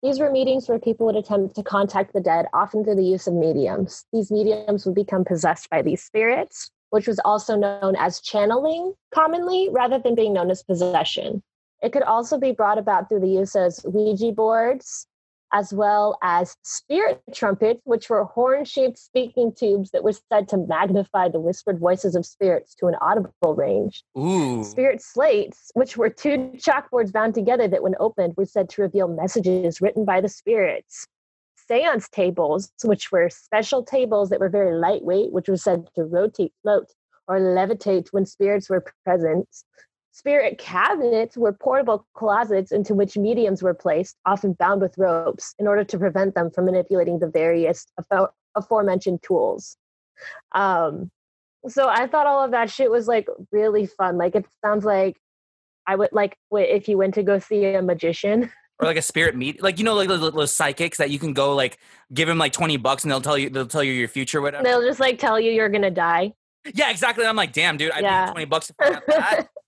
These were meetings where people would attempt to contact the dead, often through the use of mediums. These mediums would become possessed by these spirits, which was also known as channeling commonly, rather than being known as possession. It could also be brought about through the use of Ouija boards, as well as spirit trumpets, which were horn shaped speaking tubes that were said to magnify the whispered voices of spirits to an audible range. Ooh. Spirit slates, which were two chalkboards bound together that, when opened, were said to reveal messages written by the spirits. Seance tables, which were special tables that were very lightweight, which were said to rotate, float, or levitate when spirits were present. Spirit cabinets were portable closets into which mediums were placed, often bound with ropes, in order to prevent them from manipulating the various aforementioned tools. Um, so I thought all of that shit was like really fun. Like it sounds like I would like if you went to go see a magician. Or like a spirit meet, like you know, like those, those psychics that you can go like give them like twenty bucks and they'll tell you they'll tell you your future, whatever. They'll just like tell you you're gonna die. Yeah, exactly. I'm like, damn, dude, I yeah. paid twenty bucks to find out that.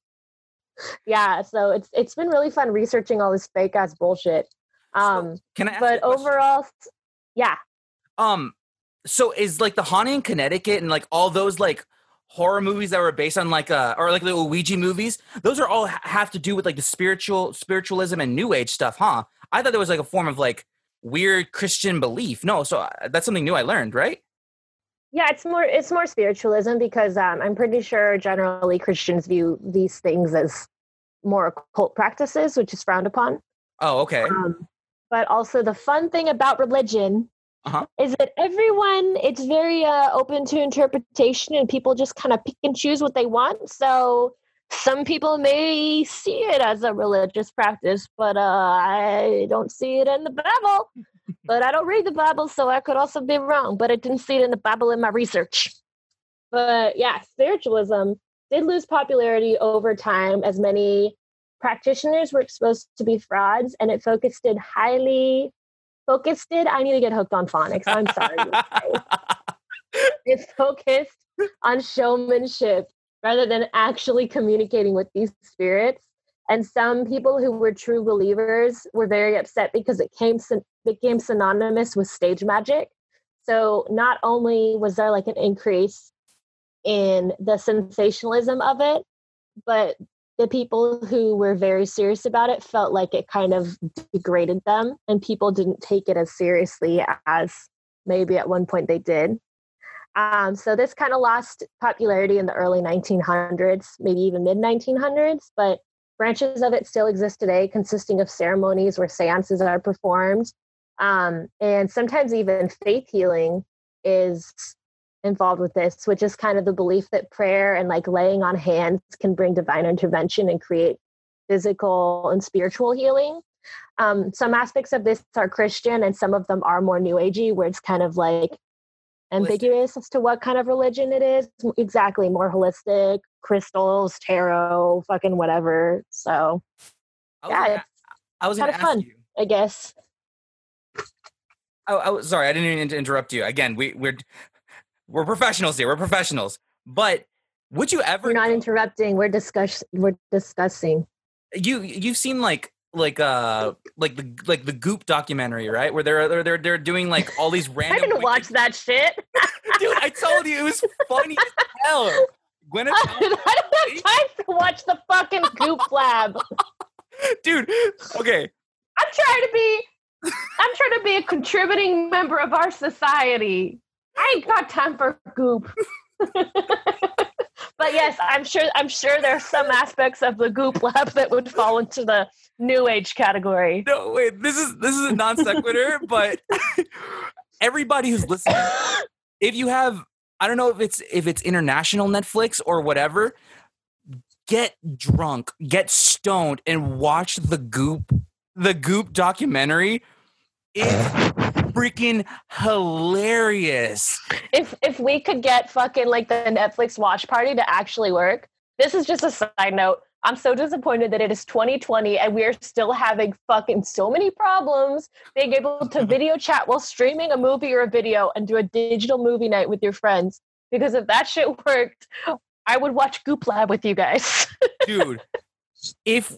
yeah, so it's it's been really fun researching all this fake ass bullshit. Um, so can I? but overall, yeah. Um. So is like the haunting in Connecticut and like all those like horror movies that were based on like uh or like the Ouija movies, those are all have to do with like the spiritual spiritualism and New Age stuff, huh? I thought there was like a form of like weird Christian belief. No, so uh, that's something new I learned, right? Yeah, it's more it's more spiritualism because um, I'm pretty sure generally Christians view these things as more occult practices, which is frowned upon. Oh, okay. Um, but also the fun thing about religion uh-huh. is that everyone it's very uh, open to interpretation, and people just kind of pick and choose what they want. So some people may see it as a religious practice, but uh, I don't see it in the Bible but I don't read the Bible, so I could also be wrong. But I didn't see it in the Bible in my research. But yeah, spiritualism did lose popularity over time as many practitioners were exposed to be frauds, and it focused it highly focused it. I need to get hooked on phonics. I'm sorry. it's focused on showmanship rather than actually communicating with these spirits. And some people who were true believers were very upset because it came became synonymous with stage magic. So not only was there like an increase in the sensationalism of it, but the people who were very serious about it felt like it kind of degraded them and people didn't take it as seriously as maybe at one point they did. Um, so this kind of lost popularity in the early 1900s, maybe even mid 1900s, but branches of it still exist today, consisting of ceremonies where seances are performed Um, and sometimes even faith healing is involved with this, which is kind of the belief that prayer and like laying on hands can bring divine intervention and create physical and spiritual healing. Um, some aspects of this are Christian, and some of them are more New Agey, where it's kind of like ambiguous as to what kind of religion it is. Exactly, more holistic, crystals, tarot, fucking whatever. So, I was yeah, gonna, I was kinda ask fun. you. I guess. Oh, I was sorry, I didn't mean to interrupt you. Again, we we're we're professionals here. We're professionals. But would you ever We're not interrupting. We're discuss. We're discussing. you you've seen like like uh like the like the Goop documentary, right? Where they're they're they're, they're doing like all these random. I didn't wicked- watch that shit. dude. I told you it was funny as hell. Gwyneth, I don't have time to watch the fucking Goop Lab. dude. Okay, I'm trying to be. I'm trying to be a contributing member of our society. I ain't got time for Goop. but yes, I'm sure. I'm sure there's some aspects of the Goop Lab that would fall into the New Age category. no wait. This is this is a non sequitur, but everybody who's listening, if you have, I don't know if it's if it's international Netflix or whatever, get drunk, get stoned, and watch the Goop, the Goop documentary. It's freaking hilarious. If if we could get fucking like the Netflix watch party to actually work, this is just a side note. I'm so disappointed that it is 2020 and we're still having fucking so many problems being able to video chat while streaming a movie or a video and do a digital movie night with your friends. Because if that shit worked, I would watch Goop Lab with you guys. dude if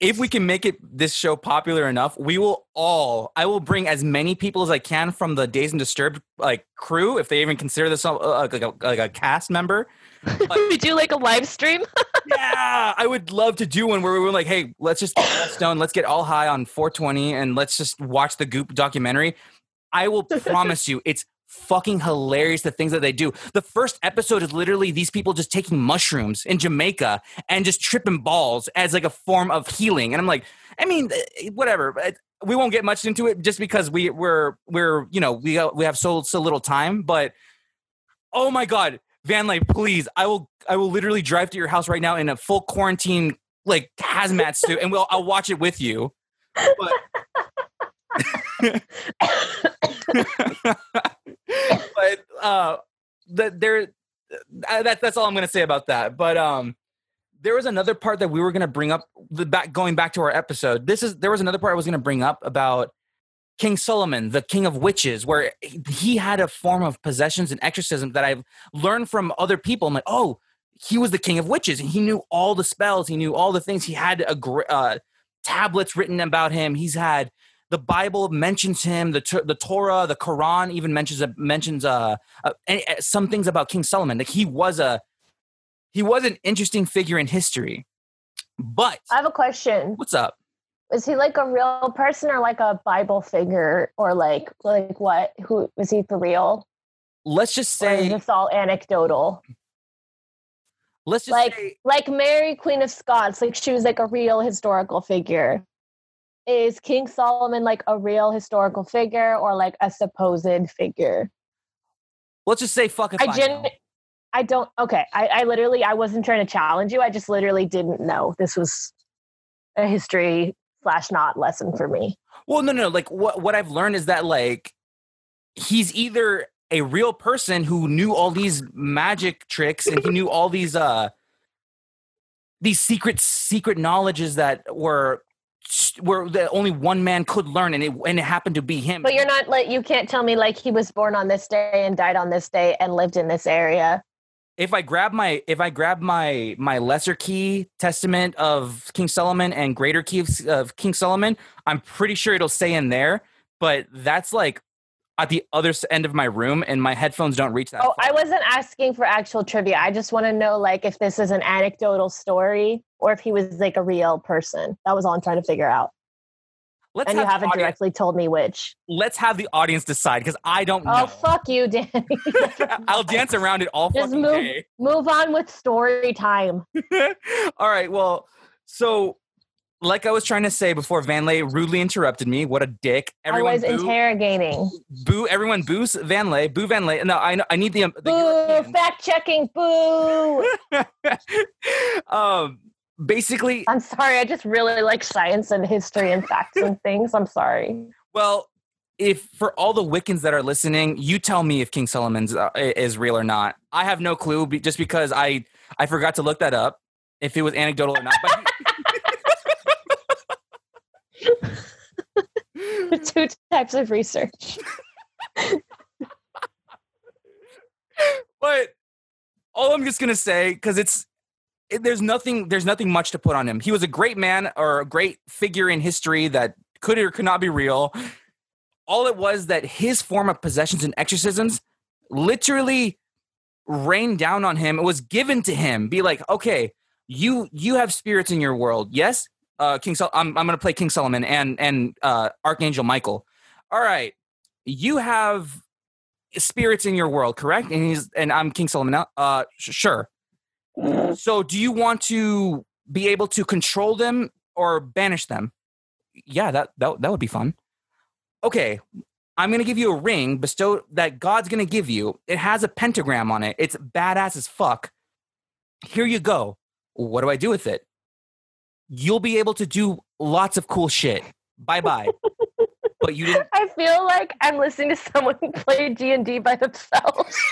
if we can make it this show popular enough we will all i will bring as many people as i can from the days and disturbed like crew if they even consider this uh, like, a, like a cast member we do like a live stream. yeah i would love to do one where we were like hey let's just get all stoned let's get all high on 420 and let's just watch the goop documentary i will promise you it's fucking hilarious the things that they do. The first episode is literally these people just taking mushrooms in jamaica and just tripping balls as like a form of healing. And i'm like i mean eh, whatever we won't get much into it just because we we're we're you know we we have so so little time but oh my god van Lay, please i will i will literally drive to your house right now in a full quarantine like hazmat suit and we'll i'll watch it with you but but uh that there uh, that, that's all i'm gonna say about that but um there was another part that we were gonna bring up the back going back to our episode. This is there was another part i was gonna bring up about king solomon the king of witches where he had a form of possessions and exorcism that i've learned from other people. I'm like oh he was the king of witches. And he knew all the spells. He knew all the things. He had a uh, tablets written about him. He's had the Bible mentions him. The the Torah, the Quran even mentions mentions uh, uh uh, some things about King Solomon. Like he was a he was an interesting figure in history. But I have a question. what's up? Is he like a real person or like a Bible figure or like like what? Who is he for real? Let's just Or is say this all anecdotal? let's just like say like Mary Queen of Scots, like she was like a real historical figure. Is King Solomon like a real historical figure or like a supposed figure? let's just say fuck if I, I gen- know. I don't okay. I, I literally I wasn't trying to challenge you. I just literally didn't know. This was a history slash not lesson for me. Well, no, no. Like what what I've learned is that like he's either a real person who knew all these magic tricks and he knew all these uh these secret secret knowledges that were were that only one man could learn and it and it happened to be him. But you're not like you can't tell me like he was born on this day and died on this day and lived in this area. if I grab my if I grab my my lesser key testament of King Solomon and greater key of, of King Solomon, I'm pretty sure it'll say in there. But that's like at the other end of my room, and my headphones don't reach that. Oh, I wasn't asking for actual trivia. I just want to know like if this is an anecdotal story or if he was like a real person. That was all I'm trying to figure out. let's and you haven't audience, directly told me which. let's have the audience decide because I don't oh, know. Oh fuck you, Danny. I'll dance around it all Just fucking move day. move on with story time. all right. Well, so like I was trying to say before, Van Lay rudely interrupted me. What a dick! I was boo, interrogating. boo. Everyone boos Van Lay. Boo Van Lay. No, I know. I need the. the Boo! European- Fact checking. Boo! um, basically, I'm sorry. I just really like science and history and facts and things. I'm sorry. well, if for all the Wiccans that are listening, you tell me if King Solomon's uh, is real or not. I have no clue, just because I I forgot to look that up if it was anecdotal or not. But Two types of research. but all I'm just gonna say, because it's it, there's nothing there's nothing much to put on him. He was a great man or a great figure in history that could or could not be real. All it was that his form of possessions and exorcisms literally rained down on him. It was given to him. Be like, okay, you you have spirits in your world, yes. Uh, King Sol- I'm I'm gonna play King Solomon and and uh, Archangel Michael. All right, you have spirits in your world, correct? And he's and I'm King Solomon now. Uh, sh- sure. So, do you want to be able to control them or banish them? Yeah, that that that would be fun. Okay, I'm gonna give you a ring bestowed that God's gonna give you. It has a pentagram on it. It's badass as fuck. Here you go. What do I do with it? You'll be able to do lots of cool shit. Bye bye. but you didn't. I feel like I'm listening to someone play D and D by themselves.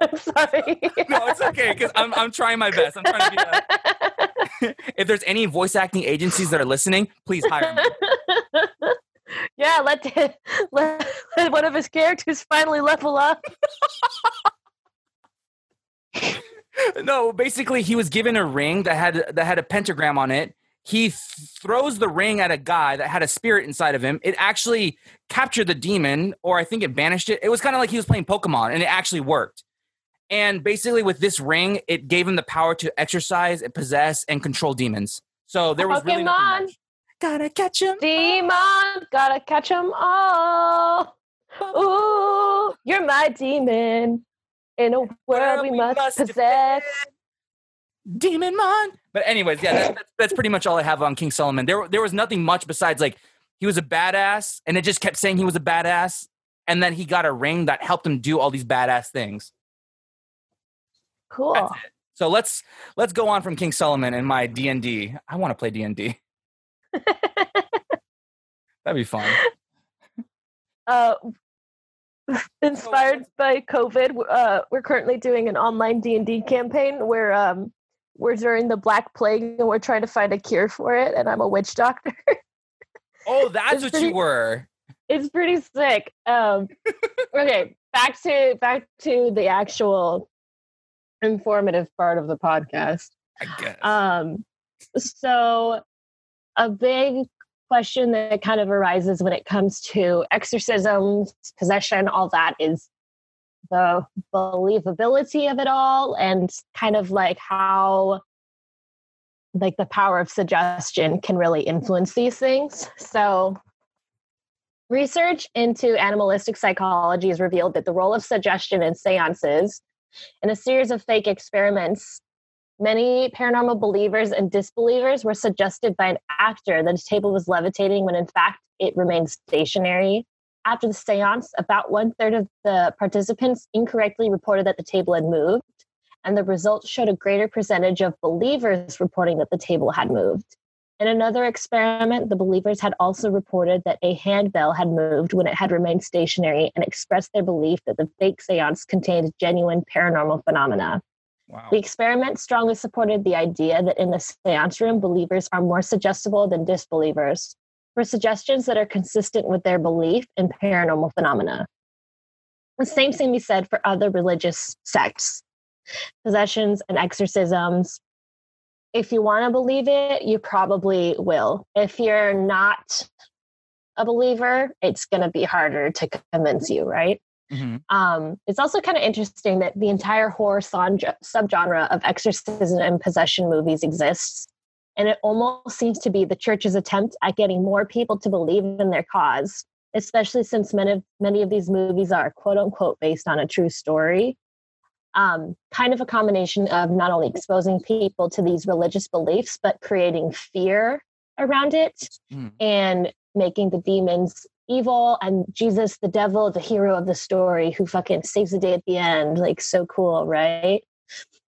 I'm sorry. No, it's okay because I'm I'm trying my best. I'm trying to be. A, if there's any voice acting agencies that are listening, please hire me. yeah, let, let let one of his characters finally level up. No, basically, he was given a ring that had that had a pentagram on it. He th- throws the ring at a guy that had a spirit inside of him. It actually captured the demon, or I think it banished it. It was kind of like he was playing Pokemon, and it actually worked. And basically, with this ring, it gave him the power to exorcise, and possess, and control demons. So there was really nothing Pokemon. much. Gotta catch him. Demon, gotta catch them all. Ooh, you're my demon. In a world we, must, possess. Demon Mon. But anyways, yeah, that, that's, that's pretty much all I have on King Solomon. There, there was nothing much besides like he was a badass, and it just kept saying he was a badass, and then he got a ring that helped him do all these badass things. Cool. So let's let's go on from King Solomon and my D and D. I want to play D and D. That'd be fun. uh, inspired by COVID, uh, we're currently doing an online D and D campaign where um, we're during the Black Plague and we're trying to find a cure for it. And I'm a witch doctor. Oh, that's what pretty- you were. it's pretty sick. Um, okay, back to back to the actual informative part of the podcast. I guess. Um, so, a big question that kind of arises when it comes to exorcisms, possession, all that is the believability of it all and kind of like how like the power of suggestion can really influence these things. So, research into anomalistic psychology has revealed that the role of suggestion in seances in a series of fake experiments Many paranormal believers and disbelievers were suggested by an actor that a table was levitating when in fact it remained stationary. After the seance, about one third of the participants incorrectly reported that the table had moved, and the results showed a greater percentage of believers reporting that the table had moved. In another experiment, the believers had also reported that a handbell had moved when it had remained stationary and expressed their belief that the fake seance contained genuine paranormal phenomena. Wow. The experiment strongly supported the idea that in the seance room, believers are more suggestible than disbelievers for suggestions that are consistent with their belief in paranormal phenomena. The same can be said for other religious sects, possessions, and exorcisms. If you want to believe it, you probably will. If you're not a believer, it's going to be harder to convince you, right? Mhm. Um, it's also kind of interesting that the entire horror subgenre of exorcism and possession movies exists. And it almost seems to be the church's attempt at getting more people to believe in their cause, especially since many of, many of these movies are quote unquote based on a true story. um, kind of a combination of not only exposing people to these religious beliefs, but creating fear around it Mm. and making the demons evil and Jesus, the devil, the hero of the story who fucking saves the day at the end. Like, so cool, right?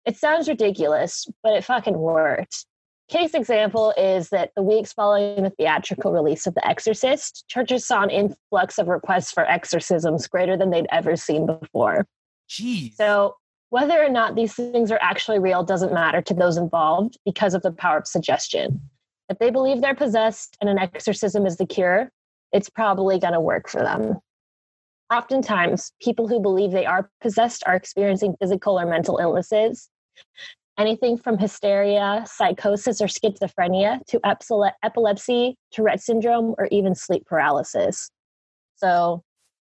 It sounds ridiculous, but it fucking worked. Case example is that the weeks following the theatrical release of The Exorcist, churches saw an influx of requests for exorcisms greater than they'd ever seen before. Jeez. So, whether or not these things are actually real doesn't matter to those involved because of the power of suggestion. If they believe they're possessed and an exorcism is the cure, it's probably going to work for them. Oftentimes, people who believe they are possessed are experiencing physical or mental illnesses. Anything from hysteria, psychosis, or schizophrenia to epilepsy, Tourette syndrome, or even sleep paralysis. So,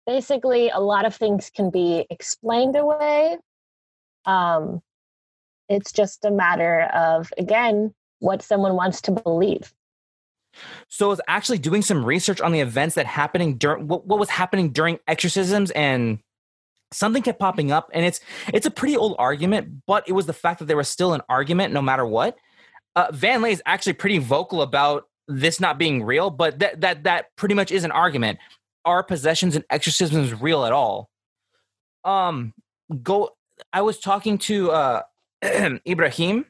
basically, a lot of things can be explained away. Um, it's just a matter of, again, what someone wants to believe. So I was actually doing some research on the events that happening during what, what was happening during exorcisms and something kept popping up and it's it's a pretty old argument but it was the fact that there was still an argument no matter what. Uh, van lay is actually pretty vocal about this not being real but that that that pretty much is an argument. Are possessions and exorcisms real at all? Um go i was talking to uh ibrahim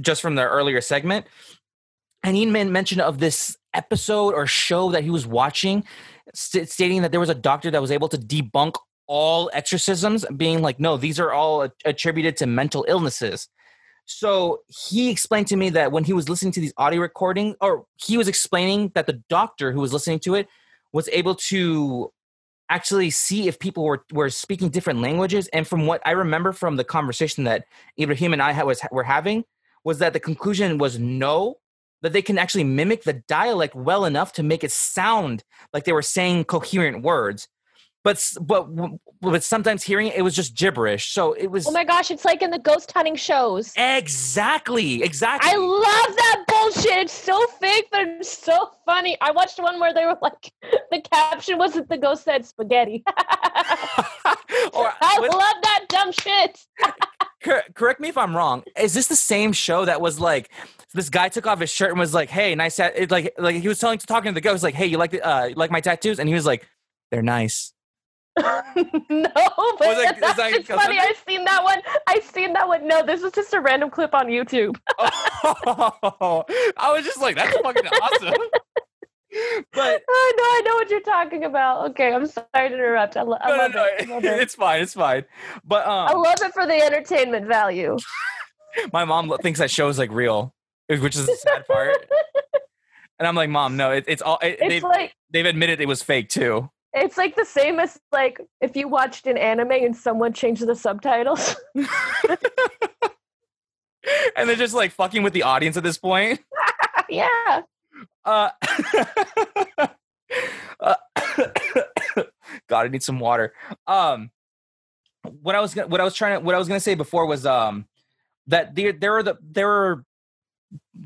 just from the earlier segment and he men- mentioned of this episode or show that he was watching st- stating that there was a doctor that was able to debunk all exorcisms being like no these are all attributed to mental illnesses. So he explained to me that when he was listening to these audio recordings or he was explaining that the doctor who was listening to it was able to actually see if people were, were speaking different languages. And from what i remember from the conversation that ibrahim and i was were having was that the conclusion was no that they can actually mimic the dialect well enough to make it sound like they were saying coherent words but but but sometimes hearing it, it was just gibberish so it was Oh my gosh, it's like in the ghost hunting shows. exactly exactly I love that bullshit. It's so fake, but it's so funny. I watched one where they were like, the caption wasn't the ghost said spaghetti. or I love that dumb shit. correct me if i'm wrong is this the same show that was like this guy took off his shirt and was like hey nice tat-" it, like like he was telling to talking to the guy. ghost like hey you like the, uh you like my tattoos and he was like they're nice no, but Was it- is that's that it's funny. Hunter? I've seen that one. I've seen that one. No, this was just a random clip on YouTube. oh, i was just like that's fucking awesome but I know, I know what you're talking about. Okay, I'm sorry to interrupt. I, lo- I no, no, love no, it. I love it. it's fine it's fine but um I love it for the entertainment value. my mom thinks that show is like real which is the sad part and i'm like mom no it, it's all it, It's they've, like they've admitted it was fake too it's like the same as like if you watched an anime and someone changed the subtitles. and they're just like fucking with the audience at this point yeah. uh, uh god i need some water um what i was gonna what i was trying to what i was gonna say before was um that there there are the there were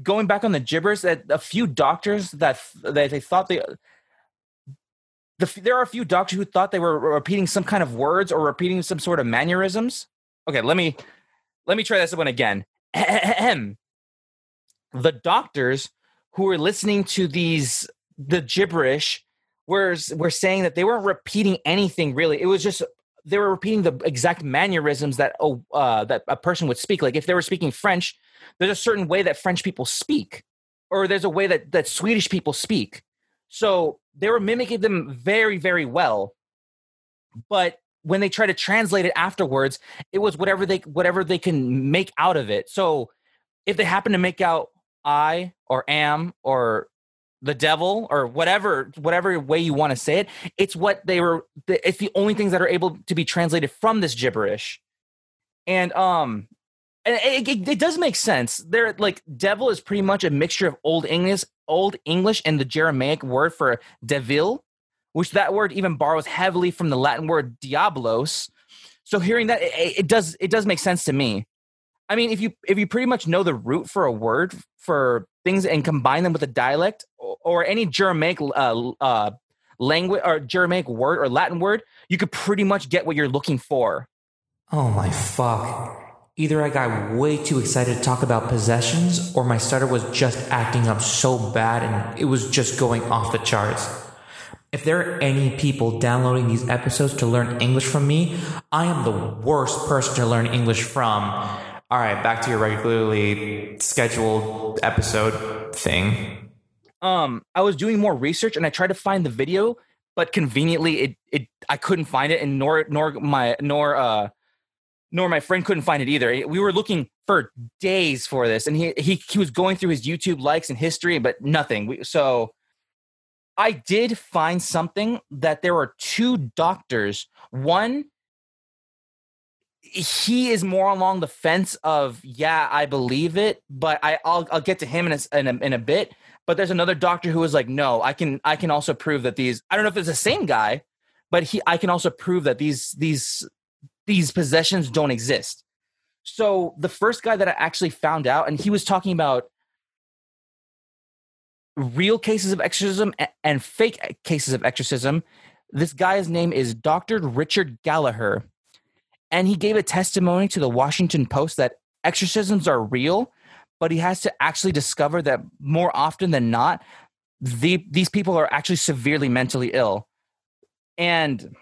going back on the gibbers that a few doctors that that they thought they the, there are a few doctors who thought they were repeating some kind of words or repeating some sort of mannerisms. Okay let me let me try this one again. The doctors who were listening to these the gibberish were were saying that they weren't repeating anything really. It was just they were repeating the exact mannerisms that oh uh, that a person would speak. Like if they were speaking french there's a certain way that french people speak or there's a way that that swedish people speak. So they were mimicking them very very well. But when they try to translate it afterwards it was whatever they whatever they can make out of it. So if they happen to make out i or am or the devil or whatever whatever way you want to say it it's what they were it's the only things that are able to be translated from this gibberish. And um and it, it, it does make sense there like devil is pretty much a mixture of old english old english and the Germanic word for devil which that word even borrows heavily from the latin word diablos so hearing that it, it does it does make sense to me i mean if you if you pretty much know the root for a word for things and combine them with a dialect or, or any Germanic uh, uh, language or Germanic word or Latin word, you could pretty much get what you're looking for. Oh my fuck. Either I got way too excited to talk about possessions, or my stutter was just acting up so bad and it was just going off the charts. If there are any people downloading these episodes to learn English from me, I am the worst person to learn English from. All right, back to your regularly scheduled episode thing. um I was doing more research and I tried to find the video, but conveniently it it I couldn't find it and nor nor my nor uh nor my friend couldn't find it either. We were looking for days for this and he he he was going through his YouTube likes and history but nothing. We, so I did find something that there were two doctors. One he is more along the fence of yeah, I believe it, but I I'll I'll get to him in a, in a in a bit. But there's another doctor who was like, no, I can I can also prove that these I don't know if it's the same guy, but he I can also prove that these these these possessions don't exist. So the first guy that I actually found out, and he was talking about real cases of exorcism and fake cases of exorcism. This guy's name is Dr. Richard Gallagher. And he gave a testimony to the Washington Post that exorcisms are real, but he has to actually discover that more often than not, the, these people are actually severely mentally ill. And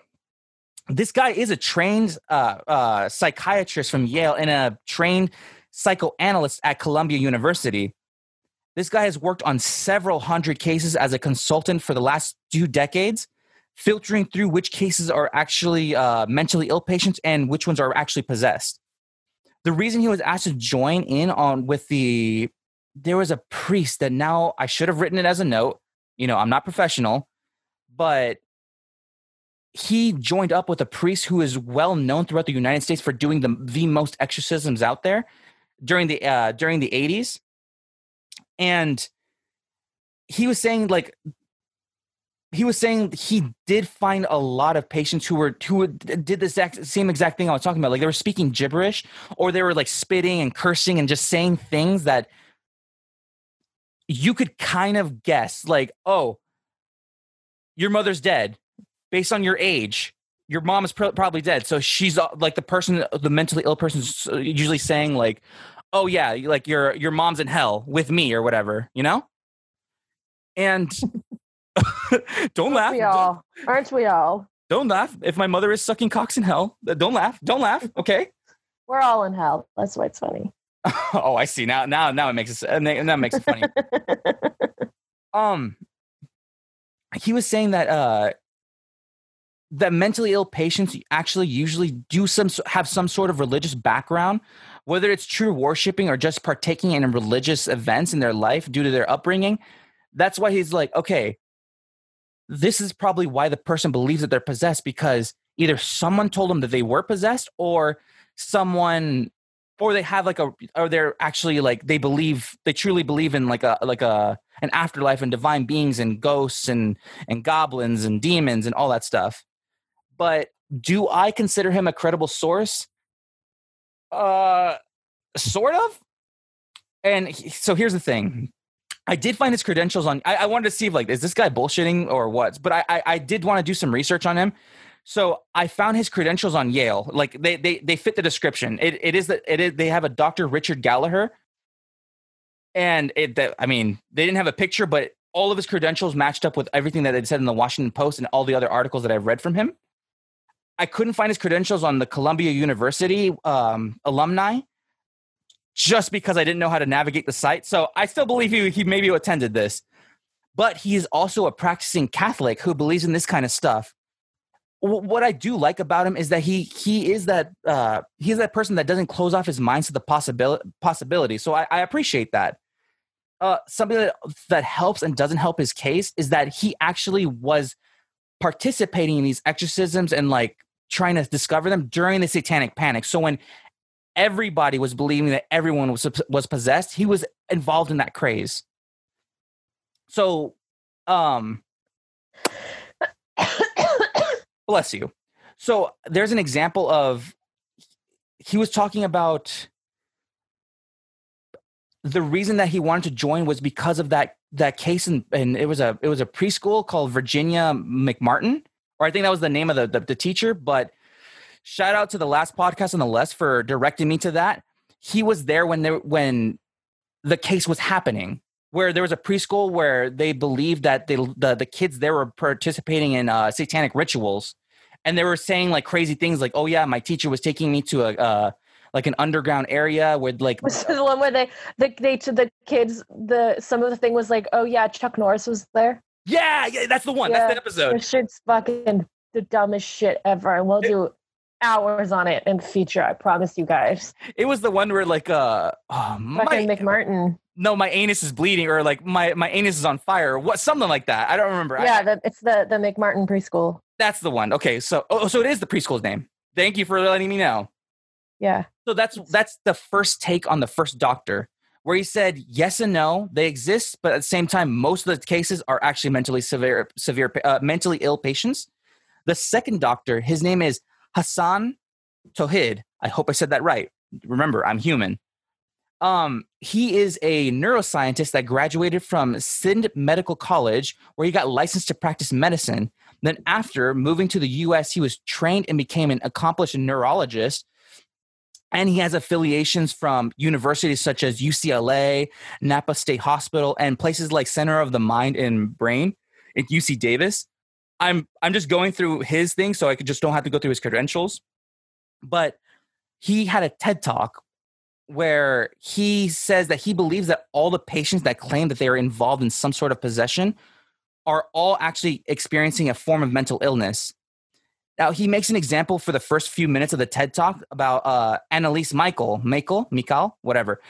this guy is a trained uh, uh, psychiatrist from Yale and a trained psychoanalyst at Columbia University. This guy has worked on several hundred cases as a consultant for the last two decades, filtering through which cases are actually uh, mentally ill patients and which ones are actually possessed. The reason he was asked to join in on with the there was a priest that now I should have written it as a note. You know, I'm not professional, but he joined up with a priest who is well known throughout the United States for doing the the most exorcisms out there during the uh, during the 80s, and he was saying like he was saying he did find a lot of patients who were who did the exact same exact thing I was talking about. Like they were speaking gibberish, or they were like spitting and cursing and just saying things that you could kind of guess. Like, oh, your mother's dead based on your age. Your mom is pro- probably dead, so she's uh, like the person, the mentally ill person, usually saying like, "Oh yeah, like your your mom's in hell with me or whatever," you know. And don't laugh. we all aren't we all Don't laugh. If my mother is sucking cocks in hell, uh, don't laugh. Don't laugh. Okay. we're all in hell that's why it's funny oh, I see. Now, now, now it makes it. uh, na- That makes it funny. um, he was saying that uh, that mentally ill patients actually usually do some have some sort of religious background, whether it's true worshiping or just partaking in religious events in their life due to their upbringing. That's why he's like, okay, this is probably why the person believes that they're possessed because either someone told them that they were possessed or someone or they have like a or they're actually like they believe they truly believe in like a like a an afterlife and divine beings and ghosts and and goblins and demons and all that stuff but do i consider him a credible source uh sort of and he- so here's the thing i did find his credentials on i, I wanted to see if like is this guy bullshitting or what but i i, I did want to do some research on him so I found his credentials on Yale. Like they they they fit the description. It it is that it is they have a Dr. Richard Gallagher. And it that I mean, they didn't have a picture, but all of his credentials matched up with everything that they said in the Washington Post and all the other articles that I've read from him. I couldn't find his credentials on the Columbia University um, alumni just because I didn't know how to navigate the site. So I still believe he, he maybe attended this. But he is also a practicing Catholic who believes in this kind of stuff wh- what I do like about him is that he he is that uh, he's that person that doesn't close off his mind to the possibility possibility. So I, I appreciate that. Uh, something that that helps and doesn't help his case is that he actually was participating in these exorcisms and like trying to discover them during the Satanic Panic. So when everybody was believing that everyone was was possessed, he was involved in that craze. So, um, bless you. So there's an example of he was talking about the reason that he wanted to join was because of that that case and and it was a it was a preschool called Virginia McMartin or I think that was the name of the the, the teacher but shout out to the Last Podcast on the Left for directing me to that. He was there when there when the case was happening, where there was a preschool where they believed that they, the the kids there were participating in uh, satanic rituals, and they were saying like crazy things like, "Oh yeah, my teacher was taking me to a." Uh, like an underground area with like Was the one where they the they to the kids the some of the thing was like, oh yeah, Chuck Norris was there. Yeah, yeah that's the one Yeah. that's the episode This shit's fucking the dumbest shit ever, and we'll do hours on it in future. I promise you guys. it was the one where like uh oh, my, Fucking McMartin. no my anus is bleeding or like my my anus is on fire what something like that i don't remember I- Yeah, the, it's the the McMartin preschool. that's the one okay so oh so it is the preschool's name thank you for letting me know Yeah. so that's that's the first take on the first doctor where he said yes and no they exist but at the same time most of the cases are actually mentally severe severe uh, mentally ill patients. The second doctor his name is hassan tohid i hope i said that right. Remember i'm human. Um he is a neuroscientist that graduated from Sindh Medical College where he got licensed to practice medicine. Then after moving to the US he was trained and became an accomplished neurologist and he has affiliations from universities such as UCLA, Napa State Hospital, and places like Center of the Mind and Brain at UC Davis. I'm I'm just going through his thing so I could just don't have to go through his credentials. But he had a TED talk where he says that he believes that all the patients that claim that they are involved in some sort of possession are all actually experiencing a form of mental illness. Now he makes an example for the first few minutes of the TED talk about uh, Anneliese Michael, Michael, Mikal, whatever,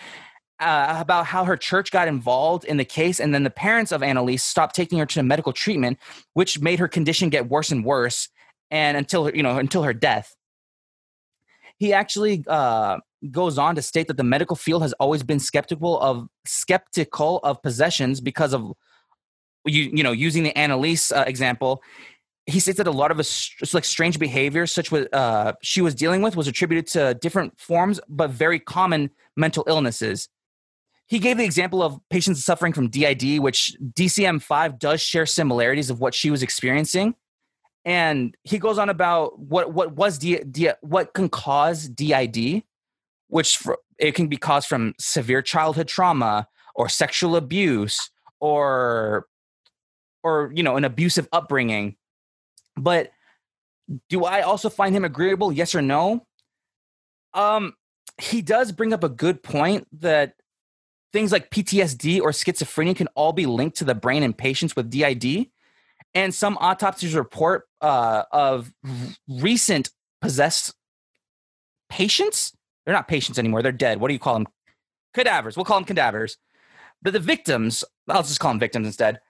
uh, about how her church got involved in the case, and then the parents of Anneliese stopped taking her to medical treatment, which made her condition get worse and worse, and until you know until her death. He actually uh, goes on to state that the medical field has always been skeptical of skeptical of possessions because of you you know using the Anneliese uh, example he states that a lot of his like strange behavior such what uh, she was dealing with was attributed to different forms but very common mental illnesses. He gave the example of patients suffering from did which DSM-5 does share similarities of what she was experiencing. And he goes on about what what was D, D, what can cause did which for, it can be caused from severe childhood trauma or sexual abuse or or you know an abusive upbringing but do I also find him agreeable? Yes or no? Um, he does bring up a good point that things like PTSD or schizophrenia can all be linked to the brain in patients with DID. And some autopsies report uh, of recent possessed patients. They're not patients anymore. They're dead. What do you call them? Cadavers. We'll call them cadavers. But the victims, I'll just call them victims instead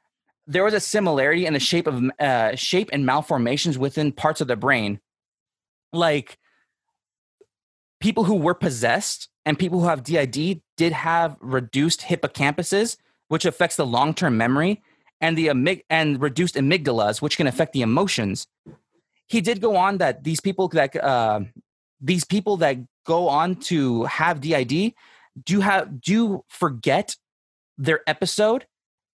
there was a similarity in the shape of uh, shape and malformations within parts of the brain. Like people who were possessed and people who have did did have reduced hippocampuses which affects the long-term memory and the amyg- and reduced amygdalas which can affect the emotions. He did go on that these people that uh, these people that go on to have did do have do forget their episode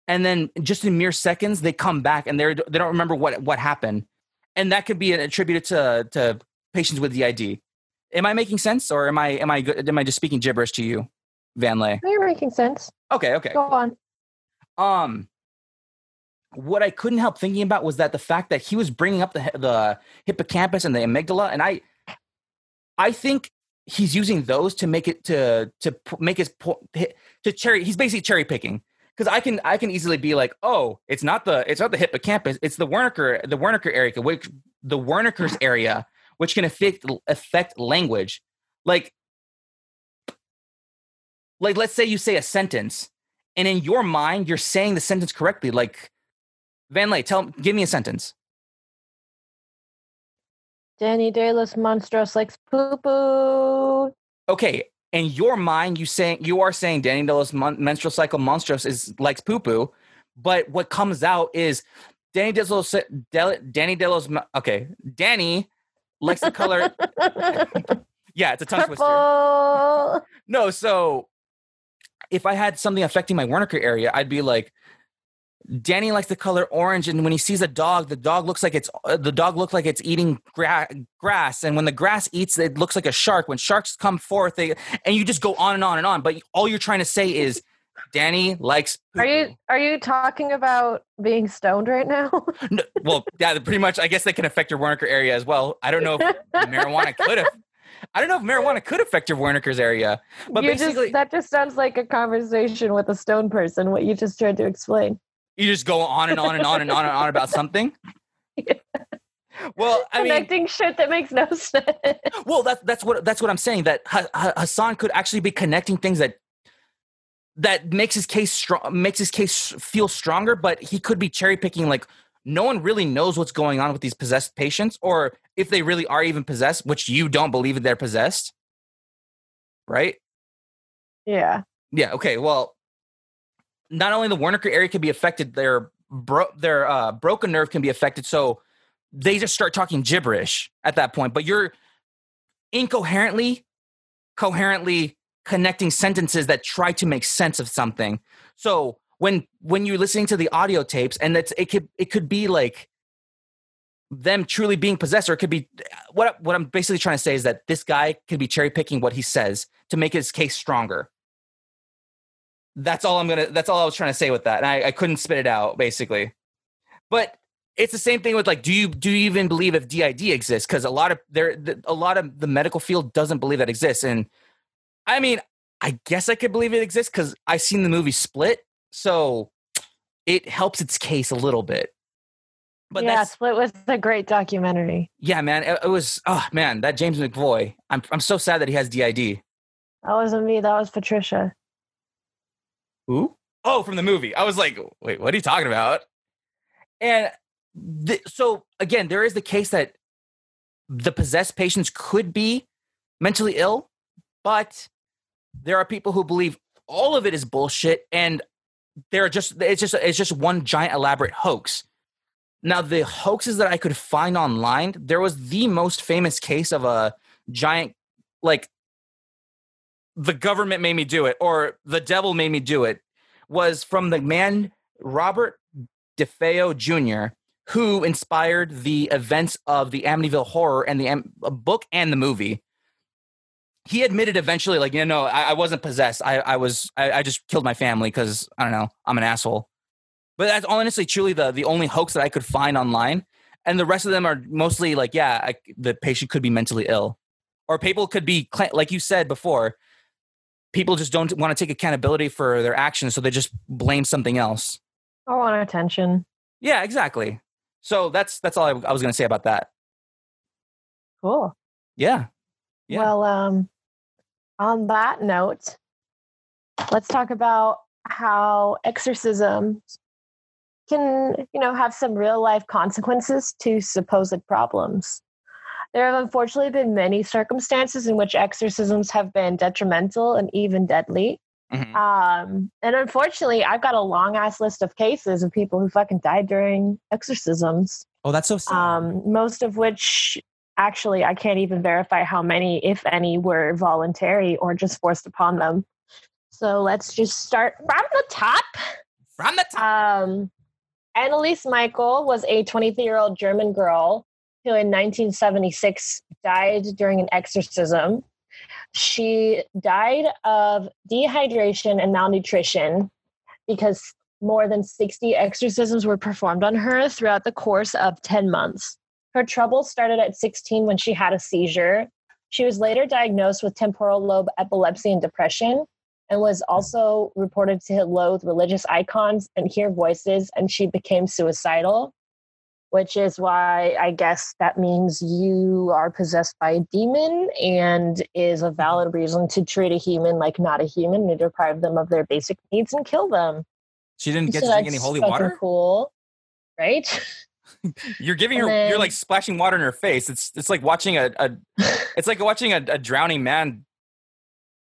and then just in mere seconds they come back and they're they don't remember what what happened. And that could be attributed to to patients with did am i making sense or am i am i good am i just speaking gibberish to you van lay? No, You're making sense. okay okay. Go on. um what i couldn't help thinking about was that the fact that he was bringing up the the hippocampus and the amygdala and i i think he's using those to make it to to make his po- to cherry he's basically cherry picking because I can I can easily be like, oh, it's not the it's not the hippocampus, it's the Wernicke the Wernicke area, which the Wernicke's area, which can affect affect language. Like, like let's say you say a sentence, and in your mind you're saying the sentence correctly. Like, Van Lay, tell give me a sentence. Danny De Los Monstros likes poo poo. Okay, in your mind, you saying you are saying Danny Delos mon- menstrual cycle monstrous is likes poo poo, but what comes out is Danny Delos Del, Danny Delos. Okay, Danny likes the color. yeah, it's a tongue twister. No, so if I had something affecting my Wernicke area, I'd be like, Danny likes the color orange, and when he sees a dog, the dog looks like it's uh, the dog looks like it's eating gra- grass, and when the grass eats, it looks like a shark. When sharks come forth, they and you just go on and on and on. But all you're trying to say is, Danny likes. Are you poo-poo. are you talking about being stoned right now? No, well, yeah, pretty much. I guess they can affect your Wernicke area as well. I don't know if marijuana could have. I don't know if marijuana could affect your Wernicke's area, but you basically, just, that just sounds like a conversation with a stone person. What you just tried to explain. You just go on and on and on and on and on about something. Well, I mean, Connecting shit that makes no sense. well, that's that's what that's what I'm saying. That Ha- Ha- Hassan could actually be connecting things that that makes his case strong, makes his case feel stronger. But he could be cherry picking. Like no one really knows what's going on with these possessed patients, or if they really are even possessed, which you don't believe that they're possessed, right? yeah. Yeah. Okay. Well, not only the Wernicke area can be affected, their bro- their uh, broken nerve can be affected. So they just start talking gibberish at that point. But you're incoherently, coherently connecting sentences that try to make sense of something. So when when you're listening to the audio tapes, and it's it could it could be like them truly being possessed, or it could be what what I'm basically trying to say is that this guy could be cherry picking what he says to make his case stronger that's all I'm gonna. That's all I was trying to say with that, and I, I couldn't spit it out basically. But it's the same thing with like, do you do you even believe if DID exists? Because a lot of there, the, a lot of the medical field doesn't believe that exists, and I mean, I guess I could believe it exists because I seen the movie Split, so it helps its case a little bit. But yeah, Split was a great documentary. yeah, man. It, it was oh man, that James McAvoy. I'm I'm so sad that he has DID. That wasn't me. That was Patricia. Who? Oh, from the movie. I was like, wait, what are you talking about? And th- so again, there is the case that the possessed patients could be mentally ill, but there are people who believe all of it is bullshit and they're just it's just it's just one giant elaborate hoax. Now, the hoaxes that I could find online, there was the most famous case of a giant like the government made me do it or the devil made me do it was from the man Robert DeFeo Jr., who inspired the events of the Amityville Horror and the uh, book and the movie. He admitted eventually, like, you know, I, I wasn't possessed. I, I was, I, I just killed my family because I don't know, I'm an asshole. But that's honestly, truly the the only hoax that I could find online, and the rest of them are mostly like, yeah, I, the patient could be mentally ill, or people could be, like you said before, people just don't want to take accountability for their actions, so they just blame something else. I want attention. Yeah, exactly. So that's that's all I, I was going to say about that. Cool. Yeah, Yeah. Well, um, on that note, let's talk about how exorcism can, you know, have some real life consequences to supposed problems. There have unfortunately been many circumstances in which exorcisms have been detrimental and even deadly. Mhm. Um, and unfortunately, I've got a long ass list of cases of people who fucking died during exorcisms Oh, that's so sad. um, most of which actually I can't even verify how many, if any, were voluntary or just forced upon them. So let's just start from the top. From the top. Um, Anneliese Michael was a 23 year old German girl who in 1976 died during an exorcism. She died of dehydration and malnutrition because more than 60 exorcisms were performed on her throughout the course of 10 months. Her troubles started at 16 when she had a seizure. She was later diagnosed with temporal lobe epilepsy and depression and was also reported to loathe religious icons and hear voices, and she became suicidal, which is why I guess that means you are possessed by a demon and is a mm-hmm. valid reason to treat a human like not a human and deprive them of their basic needs and kill them. she didn't get So to drink any holy water. Cool, right? You're giving And her. you're like splashing water in her face. It's it's like watching a. a it's like watching a, a drowning man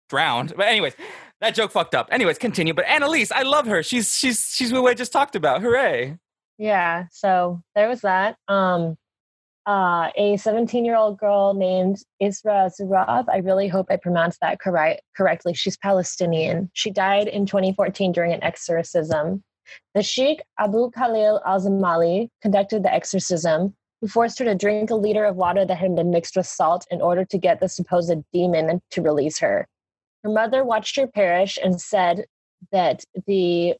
drowned. But anyways, that joke fucked up. Anyways, continue. But Anneliese, I love her. She's she's she's who I just talked about. Hooray! Yeah, so there was that. Um, uh, a 17 year old girl named Isra Zurab. I really hope I pronounced that correct correctly. She's Palestinian. She died in 2014 during an exorcism. The Sheikh Abu Khalil al Zamali conducted the exorcism, who forced her to drink a liter of water that had been mixed with salt in order to get the supposed demon to release her. Her mother watched her perish and said that the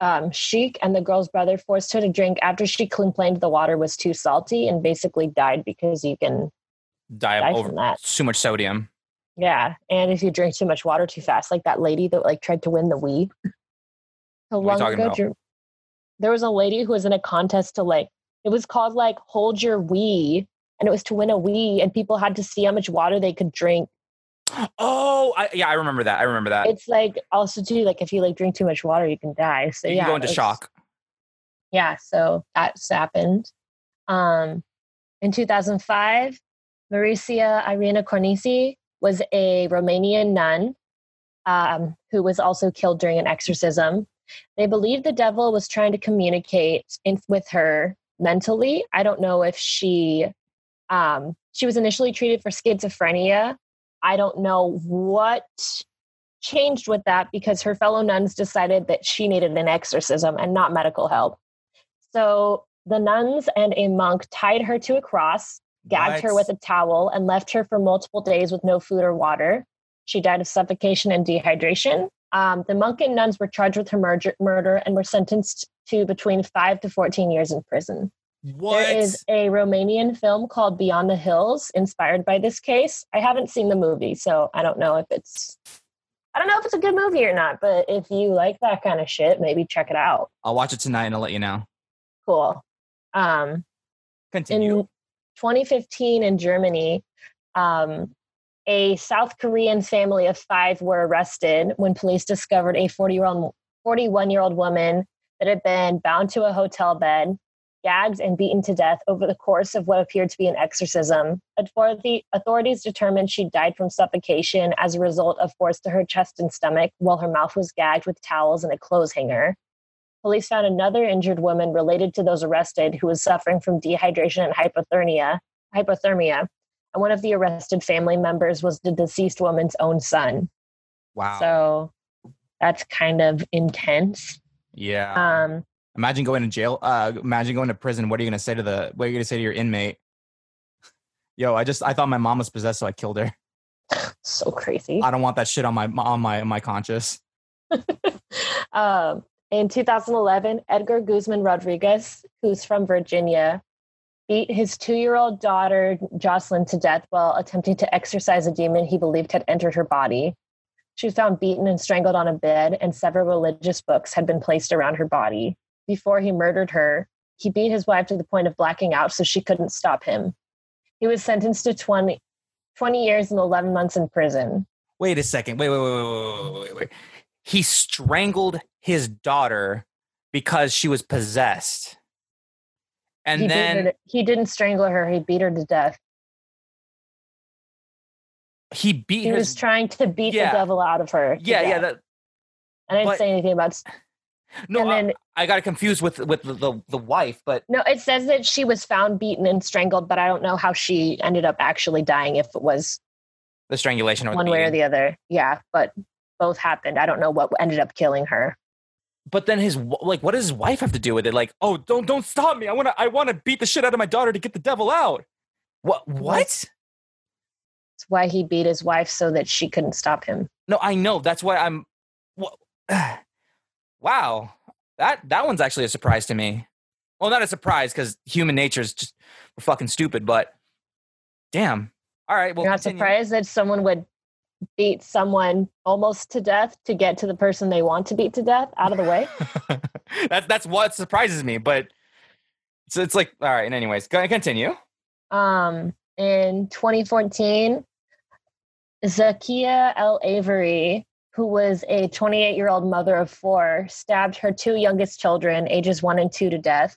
um, Sheik and the girl's brother forced her to drink after she complained the water was too salty and basically died because you can Die die over from that. too much sodium. Yeah, and if you drink too much water too fast, like that lady that like tried to win the Wii. How What are you long ago? about? There was a lady who was in a contest to like it was called like hold your wee, and it was to win a Wii, and people had to see how much water they could drink. Oh, I, yeah, I remember that. I remember that. It's like also too like if you like drink too much water, you can die. So you yeah, go into shock. yeah so that's happened um in 2005 maricia irina cornisi was a romanian nun um, who was also killed during an exorcism they believe the devil was trying to communicate in, with her mentally i don't know if she um, she was initially treated for schizophrenia i don't know what changed with that because her fellow nuns decided that she needed an exorcism and not medical help so the nuns and a monk tied her to a cross, gagged her with a towel, and left her for multiple days with no food or water. She died of suffocation and dehydration. Um, the monk and nuns were charged with her murder, murder and were sentenced to between five to 14 years in prison. What? There is a Romanian film called Beyond the Hills, inspired by this case. I haven't seen the movie, so I don't know if it's. I don't know if it's a good movie or not, but if you like that kind of shit, maybe check it out. I'll watch it tonight and I'll let you know. Cool. Um, Continue. in 2015 in Germany, um, a South Korean family of five were arrested when police discovered a 40 year old, 41 year old woman that had been bound to a hotel bed, gagged, and beaten to death over the course of what appeared to be an exorcism. Authority, authorities determined she died from suffocation as a result of force to her chest and stomach while her mouth was gagged with towels and a clothes hanger. Police found another injured woman related to those arrested who was suffering from dehydration and hypothermia. Hypothermia, and one of the arrested family members was the deceased woman's own son. wow. So that's kind of intense. yeah. Um, imagine going to jail. Uh, imagine going to prison. What are you gonna say to the? What are you gonna say to your inmate? Yo, I just I thought my mom was possessed, so I killed her. so crazy. I don't want that shit on my on my on my conscience. um, in 2011, Edgar Guzman Rodriguez, who's from Virginia, beat his two year old daughter, Jocelyn, to death while attempting to exorcise a demon he believed had entered her body. She was found beaten and strangled on a bed, and several religious books had been placed around her body. Before he murdered her, he beat his wife to the point of blacking out so she couldn't stop him. He was sentenced to 20, 20 years and 11 months in prison. Wait a second. Wait, wait, wait, wait, wait, wait, wait. He strangled his daughter because she was possessed. And he, then to- he didn't strangle her, he beat her to death. he beat He his was trying to beat Yeah. the devil out of her. Yeah, yeah, that I didn't but- say anything about. no, and I, then I got confused with with the, the the wife, but no, it says that she was found beaten and strangled, but I don't know how she ended up actually dying. If it was the strangulation or one way or the other, yeah. But both happened. I don't know what ended up killing her. But then his like, what does his wife have to do with it? Like, oh, don't don't stop me! I want to I want to beat the shit out of my daughter to get the devil out. What? What? It's why he beat his wife so that she couldn't stop him. No, I know. That's why I'm. wow, that that one's actually a surprise to me. Well, not a surprise because human nature is just we're fucking stupid. But damn. All right. Well, You're not continue. surprised that someone would beat someone almost to death to get to the person they want to beat to death out of the way. that's that's what surprises me. But it's it's like all right. And anyways, go continue. um, in 2014, Zakia El Avery, who was a 28 year old mother of four, stabbed her two youngest children, ages one and two, to death.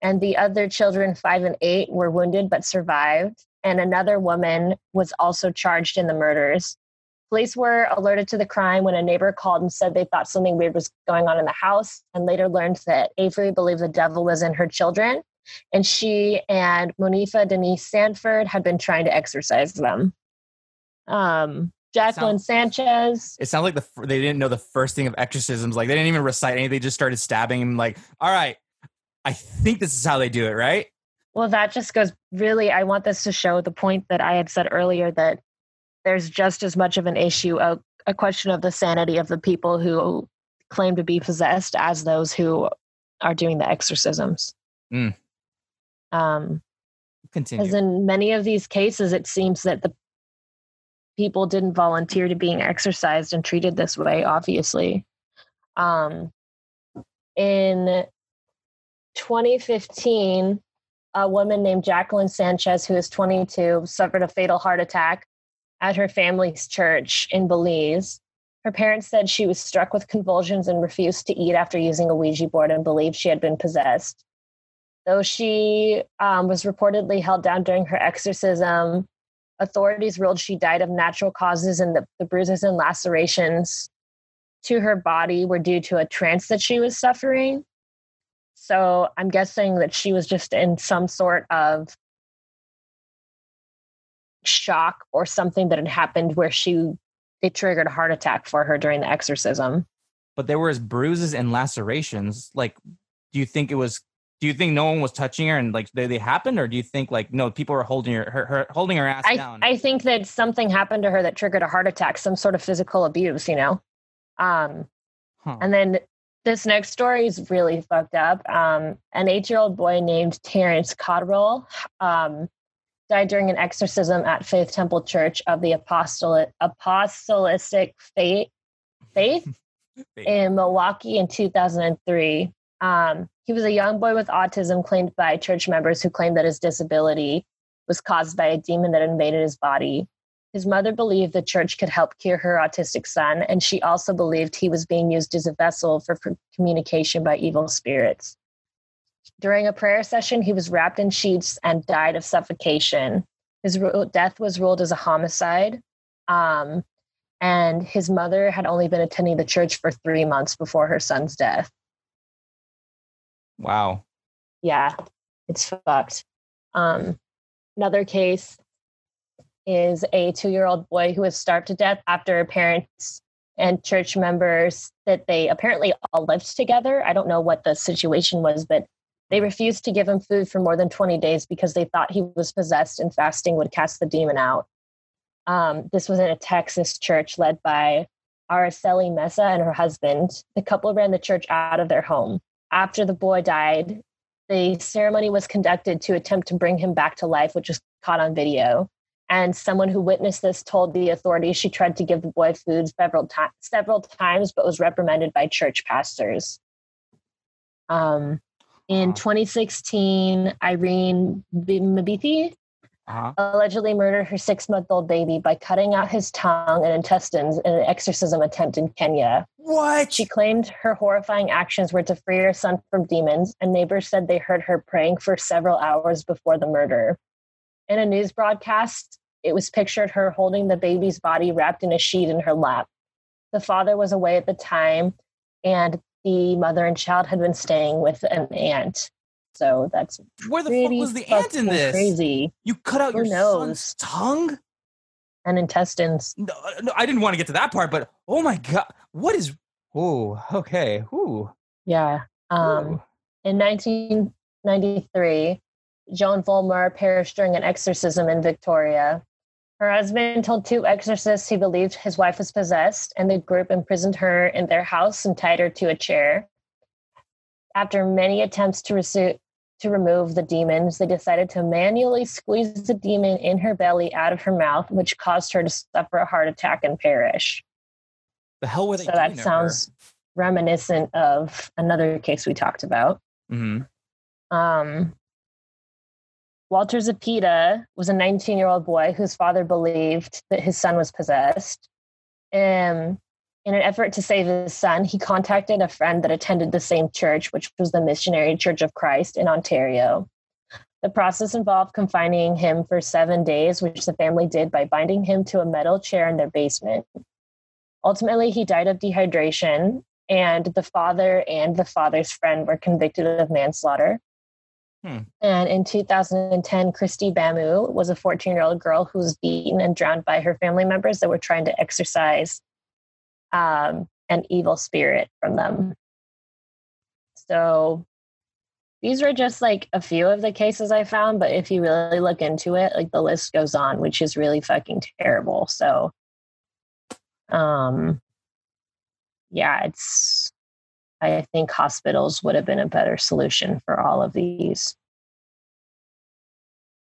And the other children, five and eight, were wounded but survived. And another woman was also charged in the murders. Police were alerted to the crime when a neighbor called and said they thought something weird was going on in the house, and later learned that Avery believed the devil was in her children and she and Monifa Denise Sanford had been trying to exorcise them. Um, Jacqueline Sanchez. It sounds like the they didn't know the first thing of exorcisms. Like they didn't even recite anything. They just started stabbing him. Like, all right, I think this is how they do it, right? Well, that just goes really. I want this to show the point that I had said earlier that there's just as much of an issue, a, a question of the sanity of the people who claim to be possessed as those who are doing the exorcisms. Mm. Um, Continue. Because in many of these cases, it seems that the people didn't volunteer to being exorcised and treated this way, obviously. Um, in 2015, a woman named Jacqueline Sanchez, who is 22, suffered a fatal heart attack at her family's church in Belize. Her parents said she was struck with convulsions and refused to eat after using a Ouija board and believed she had been possessed. Though she um, was reportedly held down during her exorcism, authorities ruled she died of natural causes and the, the bruises and lacerations to her body were due to a trance that she was suffering. So I'm guessing that she was just in some sort of shock or something that had happened where she it triggered a heart attack for her during the exorcism. but there was bruises and lacerations. Like, do you think it was? Do you think no one was touching her and like they, they happened, or do you think like no people were holding her, her, her holding her ass I, down? I think that something happened to her that triggered a heart attack, some sort of physical abuse, you know. Um, Huh. and then this next story is really fucked up. Um, an eight-year-old boy named Terrence Cottrell um, died during an exorcism at Faith Temple Church of the Apostolate Apostolic Faith Faith in Milwaukee in 2003. Um, he was a young boy with autism claimed by church members who claimed that his disability was caused by a demon that invaded his body. His mother believed the church could help cure her autistic son, and she also believed he was being used as a vessel for communication by evil spirits. During a prayer session, he was wrapped in sheets and died of suffocation. His death was ruled as a homicide. Um, and his mother had only been attending the church for three months before her son's death. Wow. Yeah, it's fucked. Um, another case is a two year old boy who was starved to death after parents and church members that they apparently all lived together. I don't know what the situation was, but they refused to give him food for more than 20 days because they thought he was possessed and fasting would cast the demon out. Um, this was in a Texas church led by Araceli Mesa and her husband. The couple ran the church out of their home. After the boy died, the ceremony was conducted to attempt to bring him back to life, which was caught on video. And someone who witnessed this told the authorities she tried to give the boy food several times, several times, but was reprimanded by church pastors. Um, in 2016, Irene Mabiti Uh-huh. allegedly murdered her six-month-old baby by cutting out his tongue and intestines in an exorcism attempt in Kenya. What? She claimed her horrifying actions were to free her son from demons, and neighbors said they heard her praying for several hours before the murder. In a news broadcast, it was pictured her holding the baby's body wrapped in a sheet in her lap. The father was away at the time, and the mother and child had been staying with an aunt. So that's Where the fuck was the aunt in this? crazy. You cut out Who your knows? son's tongue? And intestines. No, no, I didn't want to get to that part, but oh my god, what is? Oh, okay. Ooh. Yeah. Um, Ooh. In 1993, Joan Vollmer perished during an exorcism in Victoria. Her husband told two exorcists he believed his wife was possessed, and the group imprisoned her in their house and tied her to a chair. After many attempts to, resu- to remove the demons, they decided to manually squeeze the demon in her belly out of her mouth, which caused her to suffer a heart attack and perish. the hell were they So that to her? sounds reminiscent of another case we talked about. Mhm. Um, Walter Zapita was a 19 year old boy whose father believed that his son was possessed. Um, in an effort to save his son, he contacted a friend that attended the same church, which was the Missionary Church of Christ in Ontario. The process involved confining him for seven days, which the family did by binding him to a metal chair in their basement. Ultimately, he died of dehydration, and the father and the father's friend were convicted of manslaughter. Hmm. And in 2010, Kristy Bamu was a 14 year old girl who was beaten and drowned by her family members that were trying to exorcise um, an evil spirit from them. So these were just like a few of the cases I found, but if you really look into it, like the list goes on, which is really fucking terrible. So, um, yeah, it's, I think hospitals would have been a better solution for all of these.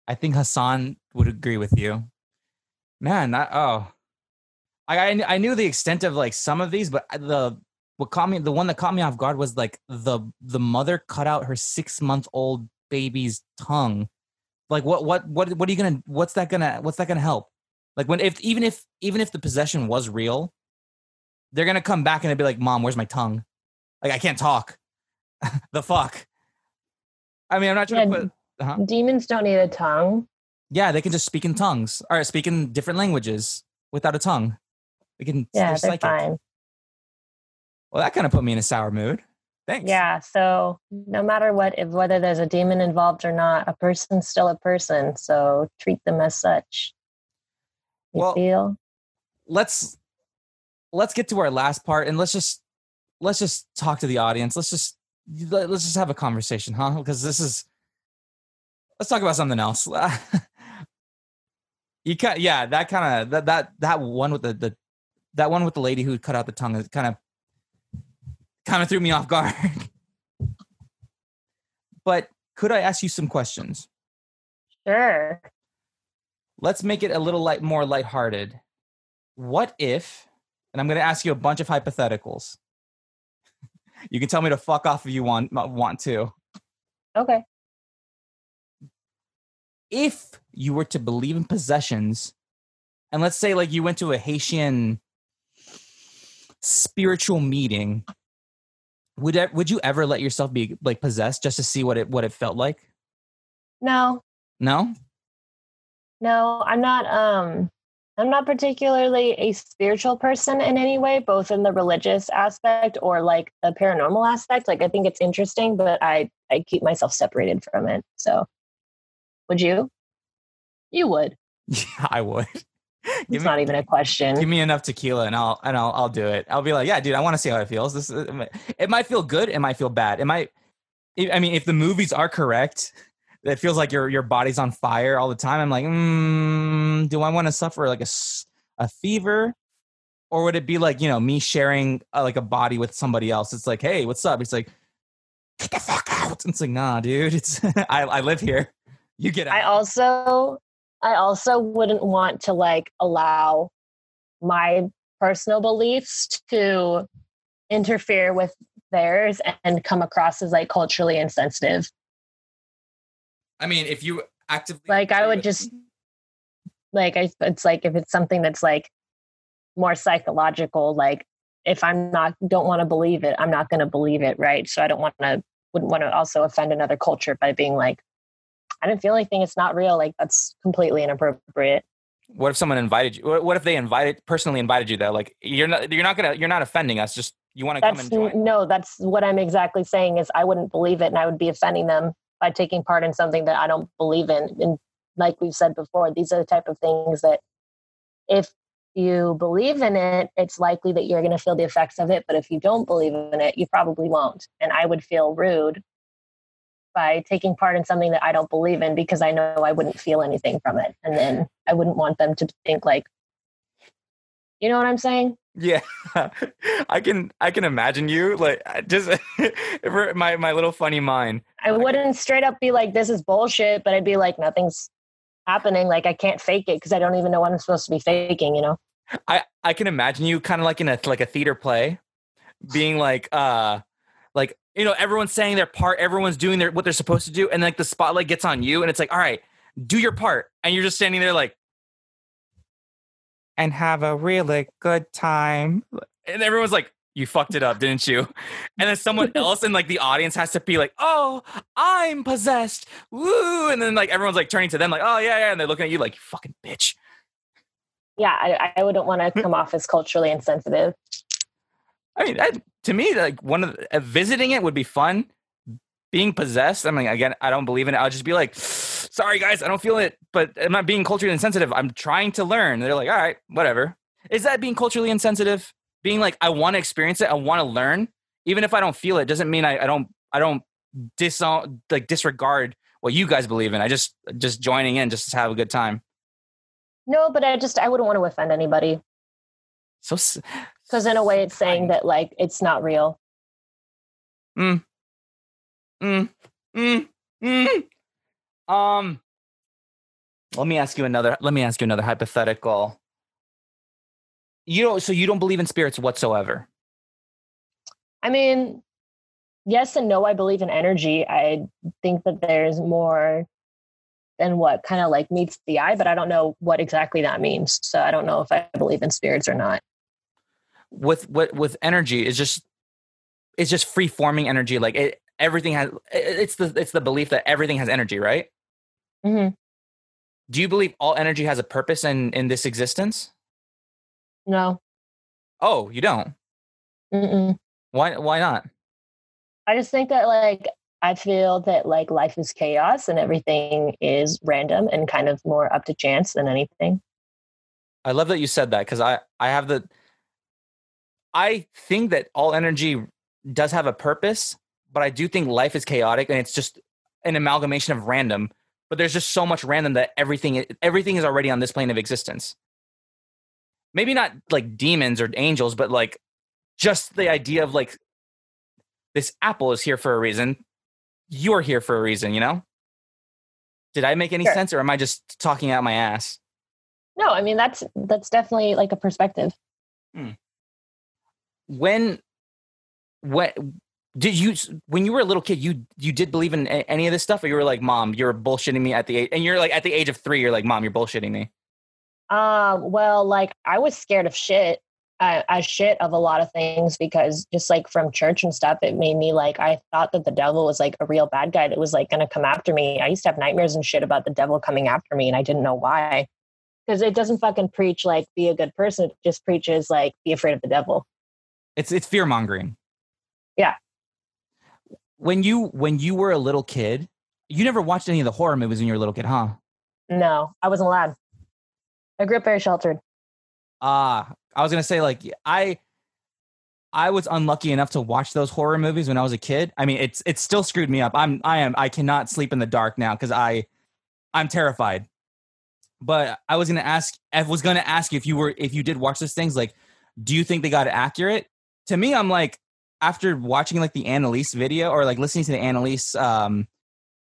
I think Hassan would agree with you. Man, that oh, I I, knew the extent of like some of these, but the what caught me the one that caught me off guard was like the the mother cut out her six month old baby's tongue. Like what what what what are you gonna what's that gonna what's that gonna help? Like when if even if even if the possession was real, they're gonna come back and they'd be like, "Mom, where's my tongue? Like I can't talk. the fuck." I mean, I'm not trying Yeah, to put. Uh-huh. Demons don't need a tongue. Yeah, they can just speak in tongues or speak in different languages without a tongue. They can. Yeah, they're fine. Well, that kind of put me in a sour mood. Thanks. Yeah. So no matter what, if whether there's a demon involved or not, a person's still a person. So treat them as such. You Well- feel? Let's let's get to our last part and let's just let's just talk to the audience. Let's just let- let's just have a conversation, huh? Because this is let's talk about something else. you kind yeah, that kind of that that that one with the the that one with the lady who cut out the tongue is kind of kind of threw me off guard. but could I ask you some questions? Sure. let's make it a little light more lighthearted. What if, and I'm going to ask you a bunch of hypotheticals. You can tell me to fuck off if you want uh, want to. Okay. If you were to believe in possessions, and let's say like you went to a Haitian spiritual meeting, would would you ever let yourself be like possessed just to see what it what it felt like? No, No. no, I'm not. Um, I'm not particularly a spiritual person in any way, both in the religious aspect or like the paranormal aspect. Like, I think it's interesting, but I I keep myself separated from it. So, would you? You would. Yeah, I would. It's me- not even a question. Give me enough tequila and I'll and I'll I'll do it. I'll be like, yeah, dude, I want to see how it feels. This is, it might- feel good. It might feel bad. It might. I mean, if the movies are correct, it feels like your your body's on fire all the time. I'm like, mm, do I want to suffer like a a fever, or would it be like you know me sharing uh, like a body with somebody else? It's like, hey, what's up? It's like, get the fuck out. It's like, nah, dude. It's I I live here. You get out. I also I also wouldn't want to like allow my personal beliefs to interfere with theirs and come across as like culturally insensitive. I mean, if you actively Like, I would just- Like I it's like if it's something that's like more psychological, like if I'm not don't want to believe it, I'm not going to believe it, right? So I don't want to wouldn't want to also offend another culture by being like I didn't feel anything. It's not real. Like that's completely inappropriate. What if someone invited you? What if they invited personally invited you there? Like you're not you're not gonna you're not offending us. Just you want to come and join. no, that's what I'm exactly saying is I wouldn't believe it and I would be offending them by taking part in something that I don't believe in. And like we've said before, these are the type of things that if you believe in it, it's likely that you're going to feel the effects of it. But if you don't believe in it, you probably won't. And I would feel rude by taking part in something that I don't believe in because I know I wouldn't feel anything from it. And then I wouldn't want them to think like, you know what I'm saying? Yeah, I can I can imagine you like just my my little funny mind. I wouldn't straight up be like, this is bullshit, but I'd be like, nothing's happening. Like, I can't fake it because I don't even know what I'm supposed to be faking, you know? I I can imagine you kind of like in a like a theater play, being like uh like you know everyone's saying their part, everyone's doing their what they're supposed to do, and like the spotlight gets on you, and it's like all right, do your part, and you're just standing there like. And have a really good time. And everyone's like, you fucked it up, didn't you? And then someone else in like the audience has to be like, oh, I'm possessed. Woo. And then like everyone's like turning to them like, oh yeah, yeah. And they're looking at you like, you fucking bitch. Yeah, I, I wouldn't want to hmm. come off as culturally insensitive. I mean, that, to me, like one of the, uh, visiting it would be fun. being possessed. I mean, again, I don't believe in it. I'll just be like, sorry guys, I don't feel it, but I'm not being culturally insensitive. I'm trying to learn. They're like, all right, whatever. Is that being culturally insensitive? Being like, I want to experience it, I want to learn, even if I don't feel it, doesn't mean I, I don't I don't dis like disregard what you guys believe in. I just just joining in just to have a good time. No, but I just I wouldn't want to offend anybody So because in a way it's saying that like it's not real. Mm. Mm. Mm. Mm. Um. Let me ask you another. Let me ask you another hypothetical. You don't. So you don't believe in spirits whatsoever. I mean, yes and no. I believe in energy. I think that there's more than what kind of like meets the eye, but I don't know what exactly that means. So I don't know if I believe in spirits or not. With with with energy, it's just it's just free forming energy. Like it, everything has. It's the it's the belief that everything has energy, right? hmm Do you believe all energy has a purpose in in this existence? No. Oh, you don't. Mm-mm. Why why not? I just think that like I feel that like life is chaos and everything is random and kind of more up to chance than anything. I love that you said that because I I have the I think that all energy does have a purpose, but I do think life is chaotic and it's just an amalgamation of random. But there's just so much random that everything everything is already on this plane of existence. Maybe not like demons or angels, but like just the idea of like this apple is here for a reason. You're here for a reason, you know? Did I make any Sure. sense or am I just talking out my ass? No, I mean that's that's definitely like a perspective. Hmm. When when did you when you were a little kid you you did believe in a- any of this stuff or you were like mom you're bullshitting me at the age and you're like at the age of three you're like mom you're bullshitting me Um, well, like I was scared of shit. I, I shit of a lot of things because just like from church and stuff, it made me like I thought that the devil was like a real bad guy that was like gonna come after me. I used to have nightmares and shit about the devil coming after me, and I didn't know why. Because it doesn't fucking preach like be a good person. It just preaches like be afraid of the devil. It's it's fear mongering Yeah. when you when you were a little kid you never watched any of the horror movies when you were a little kid huh No, I wasn't allowed. I grew up very sheltered. ah i was gonna say like i i was unlucky enough to watch those horror movies when i was a kid i mean it's it's still screwed me up i'm i am i cannot sleep in the dark now because i i'm terrified but i was gonna ask i was gonna ask you if you were if you did watch those things like do you think they got it accurate to me i'm like after watching like the Anneliese video or like listening to the Anneliese um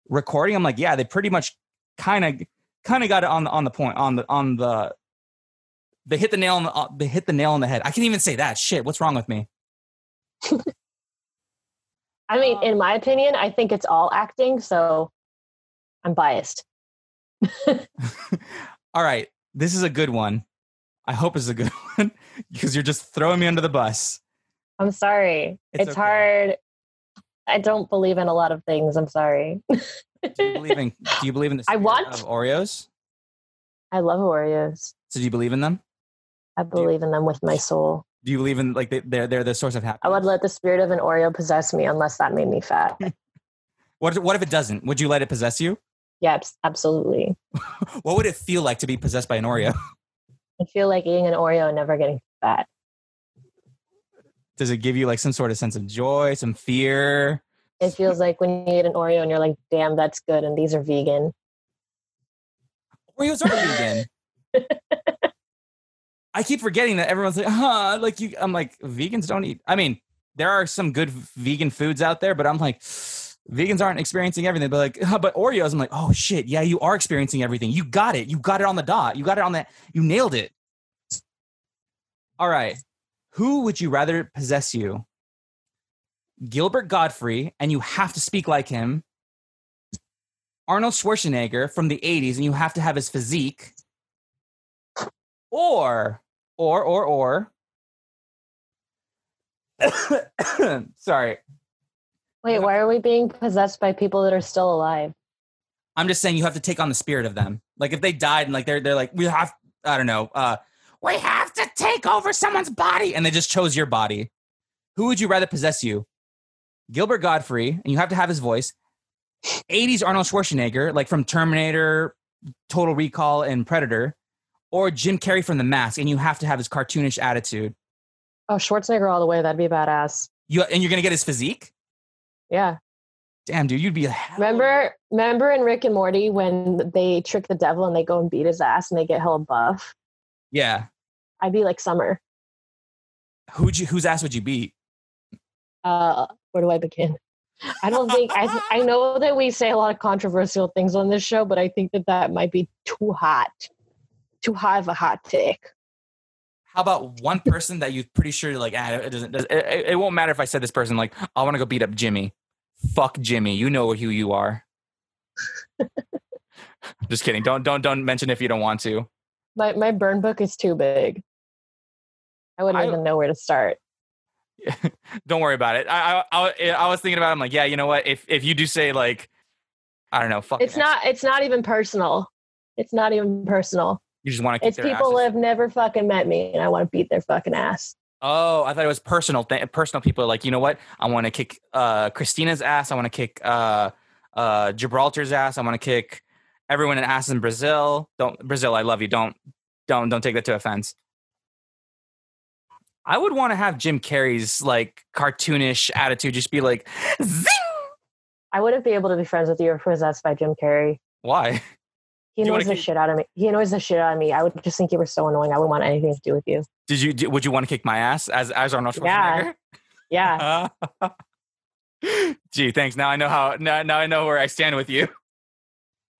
recording i'm like yeah they pretty much kind of kind of got it on the on the point on the on the they hit the nail on the uh, they hit the nail on the head. I can't even say that. Shit what's wrong with me? I mean, Um, in my opinion, I think it's all acting, so I'm biased. all right this is a good one. I hope it's a good one because you're just throwing me under the bus I'm sorry. It's It's, okay. hard. I don't believe in a lot of things. I'm sorry. do you believe in do you believe in the I want- of oreos I love Oreos. so do you believe in them I believe in them with my soul. do you believe in like they, they're they're the source of happiness I would let the spirit of an Oreo possess me unless that made me fat. what if, what if it doesn't would you let it possess you Yes, absolutely. what would it feel like to be possessed by an oreo I feel like eating an Oreo and never getting fat. Does it give you like some sort of sense of joy some fear It feels like when you eat an Oreo and you're like, damn, that's good. And these are vegan. Oreos are vegan. I keep forgetting that everyone's like, huh, like you. I'm like, vegans don't eat. I mean, there are some good vegan foods out there, but I'm like, vegans aren't experiencing everything. But like, huh, but Oreos, I'm like, oh shit, yeah, you are experiencing everything. You got it. You got it on the dot. You got it on that. You nailed it. All right, who would you rather possess you? Gilbert Gottfried, and you have to speak like him. Arnold Schwarzenegger from the 80s and you have to have his physique. Or, or, or, or. Sorry. Wait, why are we being possessed by people that are still alive? I'm just saying you have to take on the spirit of them. Like if they died and like they're they're like, we have I don't know, uh, we have to take over someone's body and they just chose your body. Who would you rather possess you? Gilbert Gottfried, and you have to have his voice. 80s Arnold Schwarzenegger, like from Terminator, Total Recall, and Predator, or Jim Carrey from The Mask, and you have to have his cartoonish attitude. Oh, Schwarzenegger all the way. That'd be badass. You and you're gonna get his physique. Yeah. Damn, dude, you'd be a hell- Remember, remember in Rick and Morty when they trick the devil and they go and beat his ass and they get hella buff? Yeah. I'd be like Summer. Who'd you? Whose ass would you beat? Uh, where do I begin? I don't think I. I know that we say a lot of controversial things on this show, but I think that that might be too hot, too high of a hot take. How about one person that you're pretty sure like ah, it doesn't? It, it won't matter if I said this person like I want to go beat up Jimmy. Fuck Jimmy. You know who you are. Just kidding. Don't don't don't mention if you don't want to. My my burn book is too big. I wouldn't I- even know where to start. don't worry about it. I, I I was thinking about. It. I'm like, yeah, you know what? If if you do say like, I don't know, fuck. It's not. It's not even personal. It's not even personal. You just want to It's their people asses. have never fucking met me, and I want to beat their fucking ass. Oh, I thought it was personal. Th- personal people are like, you know what? I want to kick uh, Christina's ass. I want to kick uh, uh, Gibraltar's ass. I want to kick everyone in ass in Brazil. Don't Brazil. I love you. Don't don't don't take that to offense. I would want to have Jim Carrey's like cartoonish attitude. Just be like, zing. I wouldn't be able to be friends with you if possessed by Jim Carrey. Why? He annoys the keep- shit out of me. He annoys the shit out of me. I would just think you were so annoying. I wouldn't want anything to do with you. Did you? Would you want to kick my ass as as Arnold Yeah. Yeah. Gee, thanks. Now I know how. Now, now I know where I stand with you.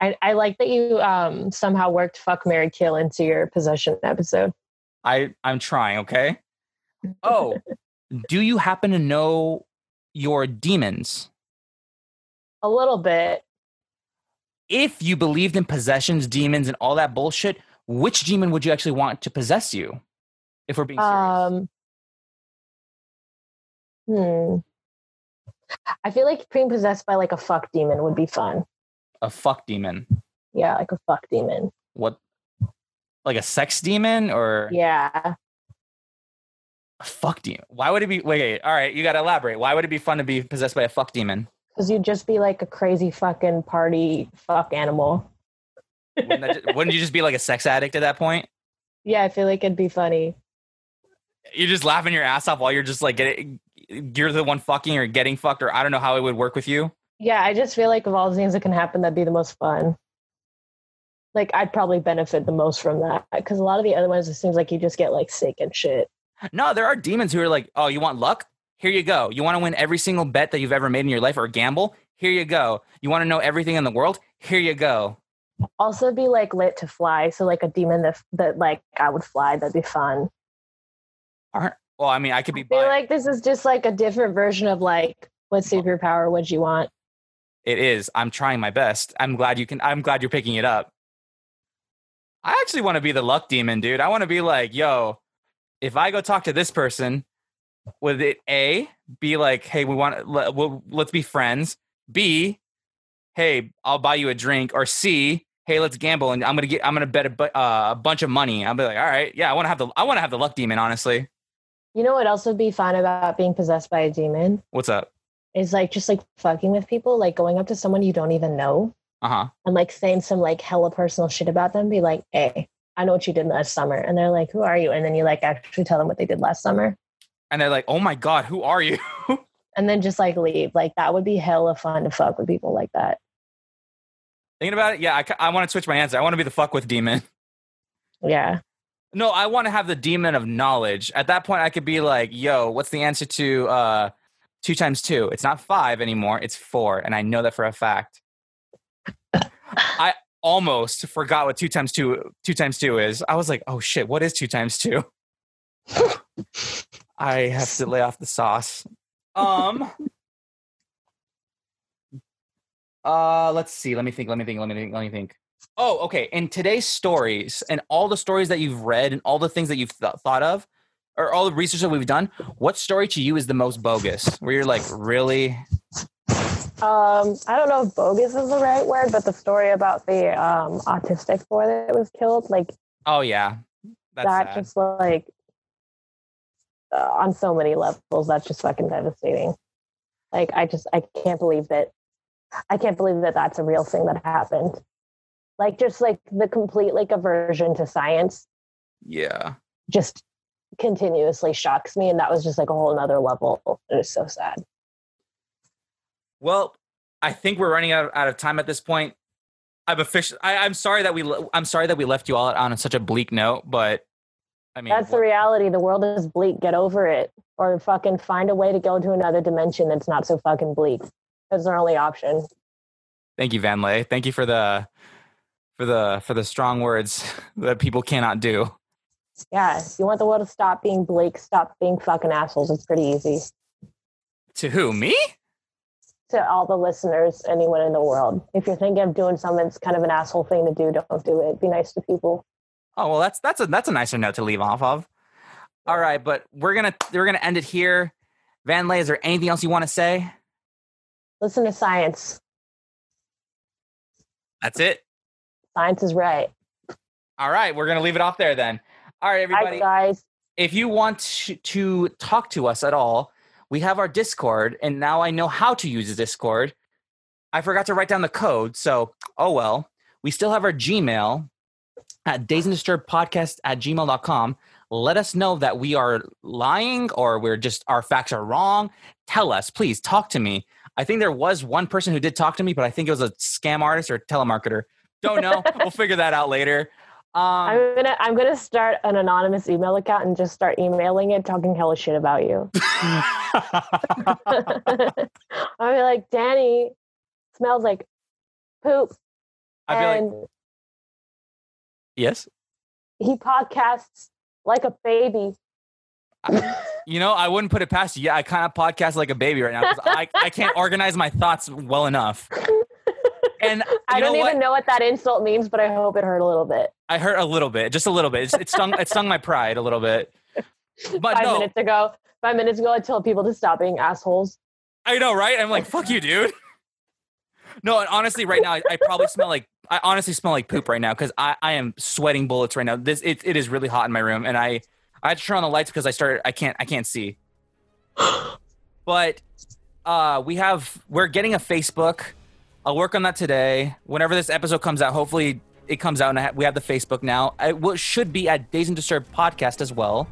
I, I like that you um, somehow worked fuck Mary Kill into your possession episode. I I'm trying. Okay. Oh, do you happen to know your demons? A little bit. If you believed in possessions, demons, and all that bullshit, which demon would you actually want to possess you? If we're being serious. Um, hmm. I feel like being possessed by like a fuck demon would be fun. a fuck demon. Yeah, like a fuck demon. What? Like a sex demon or Yeah. A fuck demon? Why would it be? Wait, all right, you got to elaborate. Why would it be fun to be possessed by a fuck demon? Because you'd just be like a crazy fucking party fuck animal. Wouldn't, that ju- wouldn't you just be like a sex addict at that point? Yeah, I feel like it'd be funny. You're just laughing your ass off while you're just like getting, you're the one fucking or getting fucked, or I don't know how it would work with you. Yeah, I just feel like of all the things that can happen, that'd be the most fun. Like I'd probably benefit the most from that because a lot of the other ones, it seems like you just get like sick and shit. No, there are demons who are like, oh, you want luck? Here you go. You want to win every single bet that you've ever made in your life or gamble? Here you go. You want to know everything in the world? Here you go. Also, be like lit to fly. So like a demon that that like I would fly. That'd be fun. Aren't, well, I mean, I could be I feel bi- like this is just like a different version of like what superpower would you want? It is. I'm trying my best. I'm glad you can. I'm glad you're picking it up. I actually want to be the luck demon, dude. I want to be like, yo, if I go talk to this person, would it A be like, hey, we want, let, we'll, let's be friends. B, hey, I'll buy you a drink. Or C, hey, let's gamble and I'm gonna get, I'm gonna bet a, uh, a bunch of money. I'll be like, all right, yeah, I want to have the, I want to have the luck demon. Honestly, You know what else would be fun about being possessed by a demon? what's up? Is like just like fucking with people, like going up to someone you don't even know Uh huh. and like saying some like hella personal shit about them. Be like, hey, I know what you did last summer, and they're like, who are you? And then you like actually tell them what they did last summer, And they're like, oh my god, who are you? and then just like leave. Like that would be hella fun to fuck with people like that. Thinking about it, yeah, I, I want to switch my answer. I want to be the fuck with demon. Yeah. No, I want to have the demon of knowledge. At that point, I could be like, yo, what's the answer to uh, two times two? It's not five anymore, it's four. And I know that for a fact. I almost forgot what two times two two times two is. I was like, oh shit, what is two times two? I have to lay off the sauce. Um uh let's see. Let me think, let me think, let me think, let me think. Oh, okay. In today's stories and all the stories that you've read and all the things that you've th- thought of, or all the research that we've done, what story to you is the most bogus? Where you're like, really? Um, I don't know if bogus is the right word, but the story about the um autistic boy that was killed, like Oh yeah, that's that sad. just like uh, on so many levels, that's just fucking devastating. Like I just I can't believe that I can't believe that that's a real thing that happened. Like just like the complete like aversion to science Yeah. just continuously shocks me and that was just like a whole nother level. It is so sad. Well, I think we're running out of, out of time at this point. I've officially. I, I'm sorry that we. I'm sorry that we left you all on such a bleak note, but I mean, That's the reality. The world is bleak. Get over it. Or fucking find a way to go to another dimension that's not so fucking bleak. That's our only option. thank you, Van Lay. Thank you for the for the for the strong words that people cannot do. Yeah. You want the world to stop being bleak, stop being fucking assholes. It's pretty easy. To who? Me? To all the listeners, anyone in the world. If you're thinking of doing something that's kind of an asshole thing to do, don't do it. Be nice to people. Oh well, that's that's a that's a nicer note to leave off of. All right, but we're gonna we're gonna end it here. Van Lay, is there anything else you want to say? Listen to science. That's it. Science is right. All right, we're gonna leave it off there then. All right, Hi, everybody. guys. if you want to, to talk to us at all, we have our Discord, and now I know how to use Discord. I forgot to write down the code, so oh well. We still have our Gmail at days and disturbed podcast at gmail.com. Let us know that we are lying or we're just our facts are wrong. Tell us, please talk to me. I think there was one person who did talk to me, but I think it was a scam artist or telemarketer. Don't know. we'll figure that out later. Um, I'm gonna I'm gonna start an anonymous email account and just start emailing it, talking hella shit about you. I'll be like, Danny smells like poop, I'd be like, yes. he podcasts like a baby. You know, I wouldn't put it past you. Yeah, I kind of podcast like a baby right now because I, I can't organize my thoughts well enough. And I don't what? even know what that insult means, but I hope it hurt a little bit. I hurt a little bit, just a little bit. It's, it stung. It stung my pride a little bit. But five no, minutes ago, five minutes ago, I told people to stop being assholes. I know, right? I'm like, fuck you, dude. No, and honestly, right now, I, I probably smell like I honestly smell like poop right now because I, I am sweating bullets right now. This it, it is really hot in my room, and I I had to turn on the lights because I started I can't I can't see. But uh, we have we're getting a Facebook. I'll work on that today. Whenever this episode comes out, hopefully it comes out and ha- we have the Facebook now. It will, should be at Days and Disturbed podcast as well.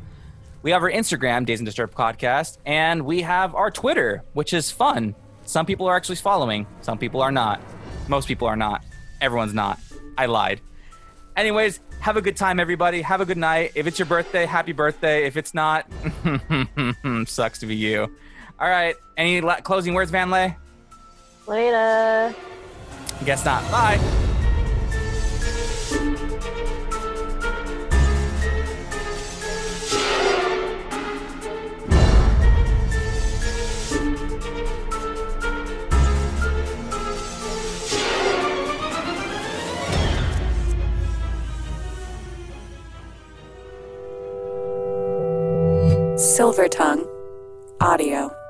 We have our Instagram, Days and Disturbed podcast, and we have our Twitter, which is fun. Some people are actually following, some people are not. Most people are not. Everyone's not. I lied. Anyways, have a good time, everybody. Have a good night. If it's your birthday, happy birthday. If it's not, sucks to be you. All right. Any la- closing words, Van Lay? Later. Guess not. Bye. Silver Tongue Audio.